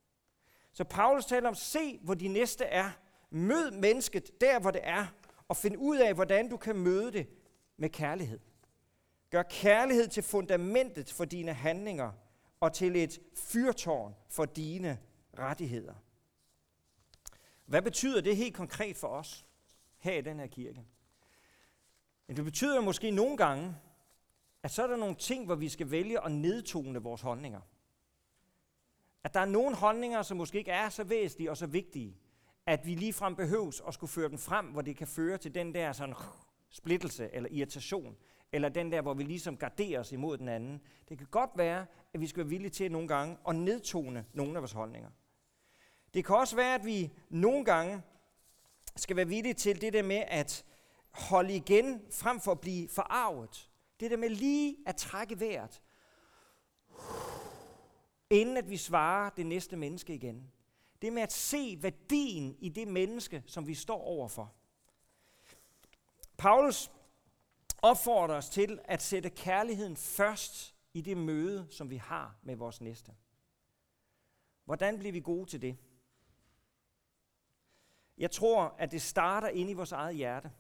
Så Paulus taler om, se hvor de næste er. Mød mennesket der, hvor det er, og find ud af, hvordan du kan møde det med kærlighed. Gør kærlighed til fundamentet for dine handlinger og til et fyrtårn for dine rettigheder. Hvad betyder det helt konkret for os her i den her kirke? Men det betyder måske nogle gange, at så er der nogle ting, hvor vi skal vælge at nedtone vores holdninger. At der er nogle holdninger, som måske ikke er så væsentlige og så vigtige, at vi ligefrem behøves at skulle føre dem frem, hvor det kan føre til den der sådan splittelse eller irritation, eller den der, hvor vi ligesom garderer os imod den anden. Det kan godt være, at vi skal være villige til nogle gange at nedtone nogle af vores holdninger. Det kan også være, at vi nogle gange skal være villige til det der med at holde igen, frem for at blive forarvet. Det der med lige at trække vejret, inden at vi svarer det næste menneske igen. Det med at se værdien i det menneske, som vi står overfor. Paulus opfordrer os til at sætte kærligheden først i det møde, som vi har med vores næste. Hvordan bliver vi gode til det? Jeg tror, at det starter inde i vores eget hjerte.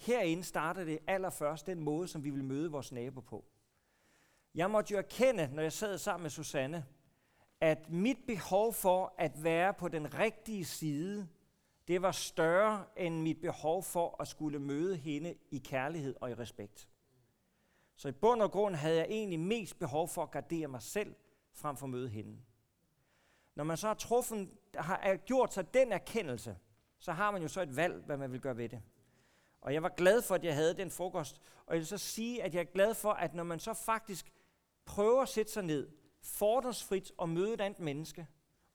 Herinde starter det allerførst den måde, som vi vil møde vores nabo på. Jeg måtte jo erkende, når jeg sad sammen med Susanne, at mit behov for at være på den rigtige side, det var større end mit behov for at skulle møde hende i kærlighed og i respekt. Så i bund og grund havde jeg egentlig mest behov for at gardere mig selv frem for at møde hende. Når man så har, truffet, har gjort sig den erkendelse, så har man jo så et valg, hvad man vil gøre ved det. Og jeg var glad for, at jeg havde den frokost. Og jeg vil så sige, at jeg er glad for, at når man så faktisk prøver at sætte sig ned, fordomsfrit og møde et andet menneske,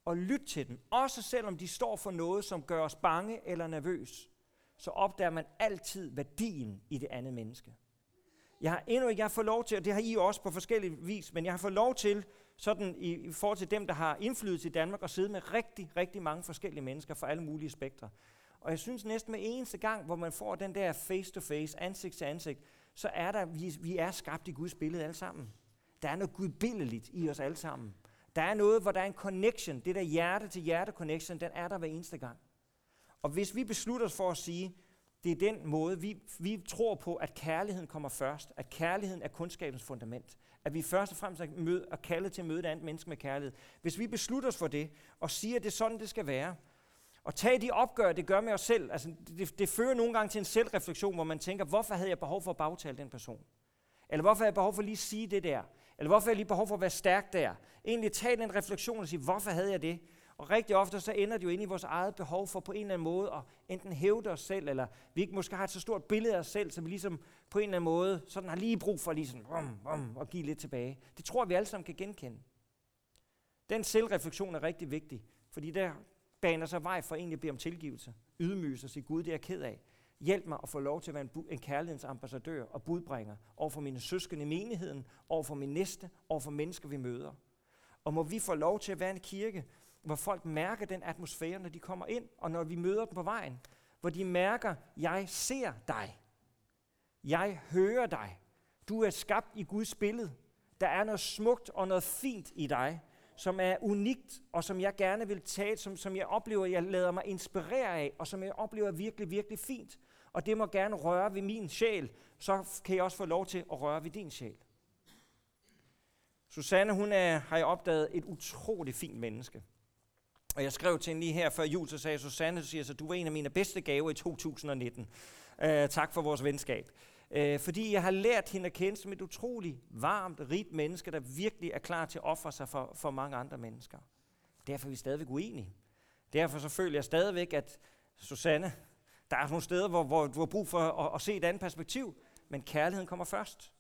og lytte til dem, også selvom de står for noget, som gør os bange eller nervøs, så opdager man altid værdien i det andet menneske. Jeg har endnu ikke jeg har fået lov til, og det har I også på forskellige vis, men jeg har fået lov til, sådan i, i forhold til dem, der har indflydelse i Danmark, at sidde med rigtig, rigtig mange forskellige mennesker fra alle mulige spektre. Og jeg synes næsten med eneste gang, hvor man får den der face-to-face, ansigt til ansigt, så er der, vi, vi er skabt i Guds billede alle sammen. Der er noget gudbilledeligt i os alle sammen. Der er noget, hvor der er en connection. Det der hjerte til hjerte connection, den er der hver eneste gang. Og hvis vi beslutter os for at sige, det er den måde, vi, vi tror på, at kærligheden kommer først, at kærligheden er kundskabens fundament, at vi først og fremmest er, mød, er kaldet til at møde et andet menneske med kærlighed. Hvis vi beslutter os for det, og siger, at det er sådan, det skal være, og tage de opgør, det gør med os selv, altså det, det fører nogle gange til en selvreflektion, hvor man tænker, hvorfor havde jeg behov for at bagtale den person? Eller hvorfor havde jeg behov for lige at sige det der? Eller hvorfor havde jeg lige behov for at være stærk der? Egentlig tage den refleksion og sige, hvorfor havde jeg det? Og rigtig ofte så ender det jo ind i vores eget behov for på en eller anden måde at enten hævde os selv, eller vi ikke måske har et så stort billede af os selv, så vi ligesom på en eller anden måde sådan har lige brug for lige sådan, rum, rum, at give lidt tilbage. Det tror vi alle sammen kan genkende. Den selvreflektion er rigtig vigtig, fordi der baner sig vej for egentlig at bede om tilgivelse, ydmyge sig og sige, Gud, det er jeg ked af. Hjælp mig at få lov til at være en, bu- en kærlighedens ambassadør og budbringer over for mine søskende i menigheden, over for min næste, over for mennesker, vi møder. Og må vi få lov til at være en kirke, hvor folk mærker den atmosfære, når de kommer ind, og når vi møder dem på vejen. Hvor de mærker, jeg ser dig. Jeg hører dig. Du er skabt i Guds billede. Der er noget smukt og noget fint i dig, som er unikt, og som jeg gerne vil tage, som, som jeg oplever, jeg lader mig inspirere af, og som jeg oplever virkelig, virkelig fint. Og det må gerne røre ved min sjæl, så kan jeg også få lov til at røre ved din sjæl. Susanne, hun er, har jeg opdaget, et utroligt fint menneske. Og jeg skrev til hende lige her før jul, så sagde Susanne, så siger så, du var en af mine bedste gaver i 2019. Uh, øh, tak for vores venskab. Øh, fordi jeg har lært hende at kende som et utroligt varmt, rigt menneske, der virkelig er klar til at ofre sig for, for mange andre mennesker. Derfor er vi stadigvæk uenige. Derfor så føler jeg stadigvæk, at Susanne, der er nogle steder, hvor, hvor du har brug for at, at se et andet perspektiv, men kærligheden kommer først.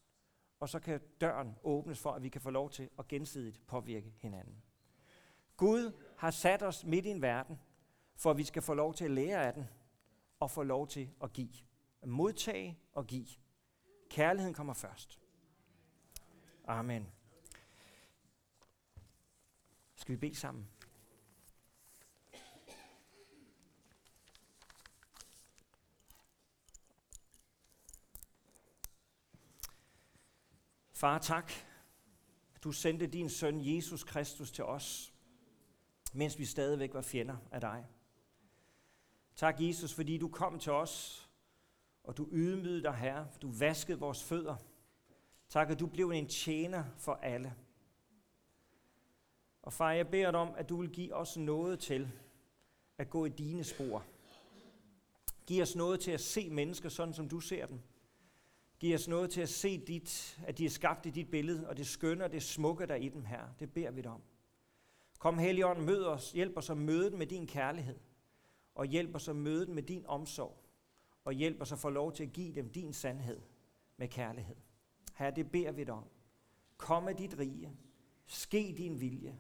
Og så kan døren åbnes for, at vi kan få lov til at gensidigt påvirke hinanden. Gud har sat os midt i en verden, for at vi skal få lov til at lære af den, og få lov til at give. At modtage og give. Kærligheden kommer først. Amen. Skal vi bede sammen? Far, tak. Du sendte din søn Jesus Kristus til os, mens vi stadigvæk var fjender af dig. Tak, Jesus, fordi du kom til os, og du ydmygede dig, Herre. Du vaskede vores fødder. Tak, at du blev en tjener for alle. Og far, jeg beder dig om, at du vil give os noget til at gå i dine spor. Giv os noget til at se mennesker sådan, som du ser dem. Giv os noget til at se, dit, at de er skabt i dit billede, og det skønne og det smukke, der er i dem her. Det beder vi dig om. Kom, Helligånd, mød os. Hjælp os at møde dem med din kærlighed. Og hjælp os at møde dem med din omsorg. Og hjælp os at få lov til at give dem din sandhed med kærlighed. Her, det beder vi dig om. Kom med dit rige. Ske din vilje.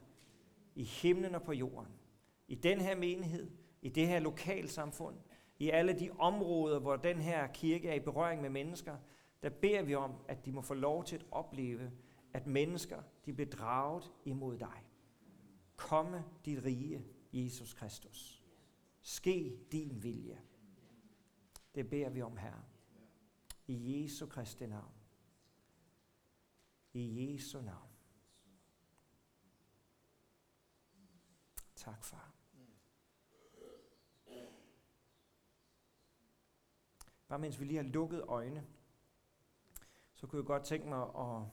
I himlen og på jorden. I den her menighed. I det her lokalsamfund. I alle de områder, hvor den her kirke er i berøring med mennesker der beder vi om, at de må få lov til at opleve, at mennesker de bliver draget imod dig. Komme dit rige, Jesus Kristus. Ske din vilje. Det beder vi om, Herre. I Jesu Kristi navn. I Jesu navn. Tak, far. Bare mens vi lige har lukket øjne, så kunne jeg godt tænke mig at,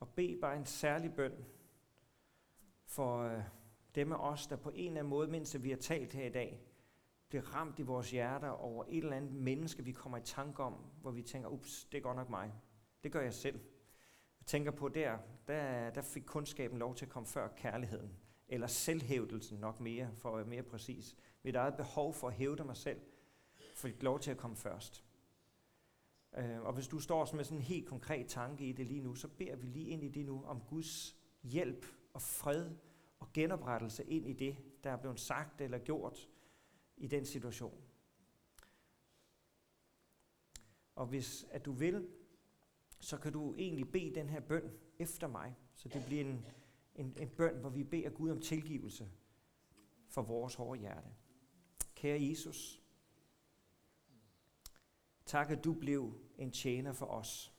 at bede bare en særlig bøn for øh, dem af os, der på en eller anden måde, mens vi har talt her i dag, bliver ramt i vores hjerter over et eller andet menneske, vi kommer i tanke om, hvor vi tænker, ups, det er godt nok mig. Det gør jeg selv. Jeg tænker på der, der, der fik kundskaben lov til at komme før kærligheden, eller selvhævdelsen nok mere, for at være mere præcis. Mit eget behov for at hævde mig selv, fik lov til at komme først. Øh, og hvis du står med sådan en helt konkret tanke i det lige nu, så beder vi lige ind i det nu om Guds hjælp og fred og genoprettelse ind i det, der er blevet sagt eller gjort i den situation. Og hvis at du vil, så kan du egentlig bede den her bøn efter mig. Så det bliver en, en, en bøn, hvor vi beder Gud om tilgivelse for vores hårde hjerte. Kære Jesus, Tak, at du blev en tjener for os.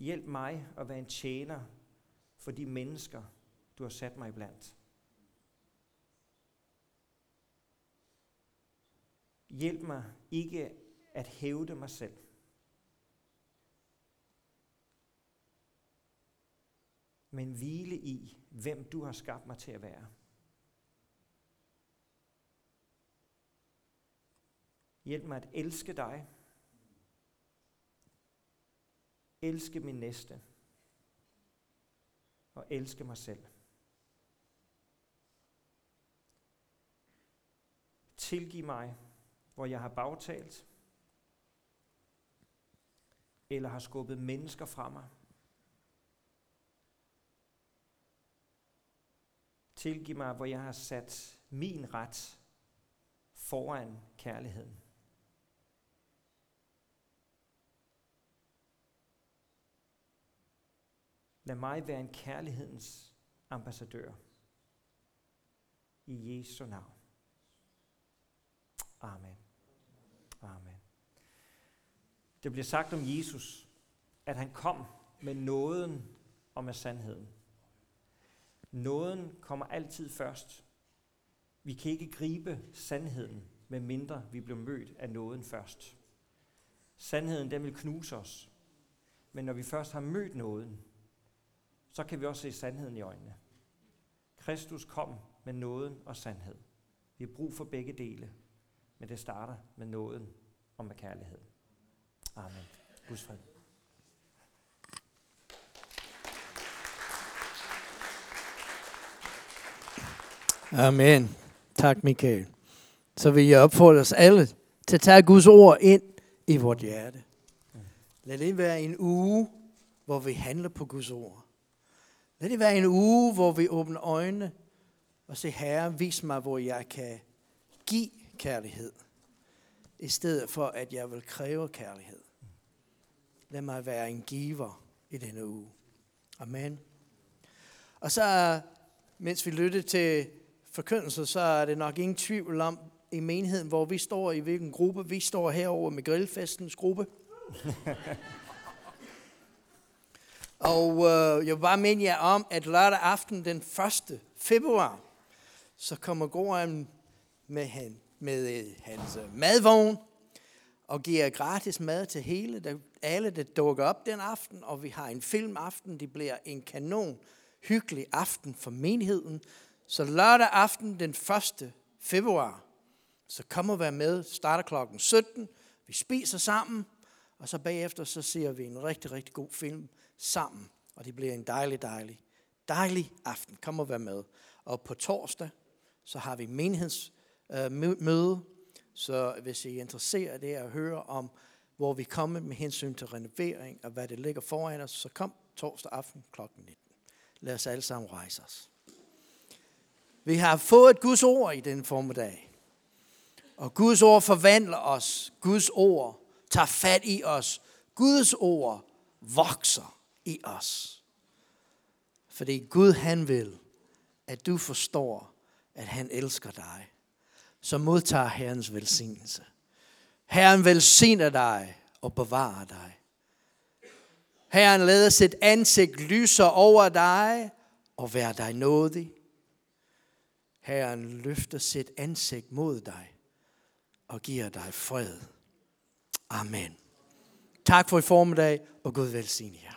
Hjælp mig at være en tjener for de mennesker, du har sat mig iblandt. Hjælp mig ikke at hævde mig selv. Men hvile i, hvem du har skabt mig til at være. Hjælp mig at elske dig. Elske min næste. Og elske mig selv. Tilgiv mig, hvor jeg har bagtalt, eller har skubbet mennesker fra mig. Tilgiv mig, hvor jeg har sat min ret foran kærligheden. Lad mig være en kærlighedens ambassadør. I Jesu navn. Amen. Amen. Det bliver sagt om Jesus, at han kom med nåden og med sandheden. Nåden kommer altid først. Vi kan ikke gribe sandheden, medmindre vi bliver mødt af nåden først. Sandheden, den vil knuse os. Men når vi først har mødt nåden, så kan vi også se sandheden i øjnene. Kristus kom med nåden og sandhed. Vi har brug for begge dele, men det starter med nåden og med kærlighed. Amen. Guds fred. Amen. Tak, Michael. Så vil jeg opfordre os alle til at tage Guds ord ind i vores hjerte. Lad det være en uge, hvor vi handler på Guds ord. Lad det være en uge, hvor vi åbner øjnene og siger, Herre, vis mig, hvor jeg kan give kærlighed, i stedet for, at jeg vil kræve kærlighed. Lad mig være en giver i denne uge. Amen. Og så, mens vi lytter til forkyndelse, så er det nok ingen tvivl om i menigheden, hvor vi står i hvilken gruppe. Vi står herover med grillfestens gruppe. Og øh, jeg vil bare minde jer om, at lørdag aften den 1. februar, så kommer Goran med, han, med øh, hans øh, madvogn og giver gratis mad til hele, der, alle, der dukker op den aften. Og vi har en filmaften. Det bliver en kanon hyggelig aften for menigheden. Så lørdag aften den 1. februar, så kom og vær med, starter klokken 17. Vi spiser sammen, og så bagefter så ser vi en rigtig, rigtig god film sammen. Og det bliver en dejlig, dejlig, dejlig aften. Kom og vær med. Og på torsdag, så har vi menigheds Øh, så hvis I er interesseret i at høre om, hvor vi kommer med hensyn til renovering og hvad det ligger foran os, så kom torsdag aften kl. 19. Lad os alle sammen rejse os. Vi har fået Guds ord i den formiddag. Og Guds ord forvandler os. Guds ord tager fat i os. Guds ord vokser i os. Fordi Gud han vil, at du forstår, at han elsker dig. Så modtager Herrens velsignelse. Herren velsigner dig og bevarer dig. Herren lader sit ansigt lyse over dig og være dig nådig. Herren løfter sit ansigt mod dig og giver dig fred. Amen. Tak for i formiddag, og Gud velsigne jer.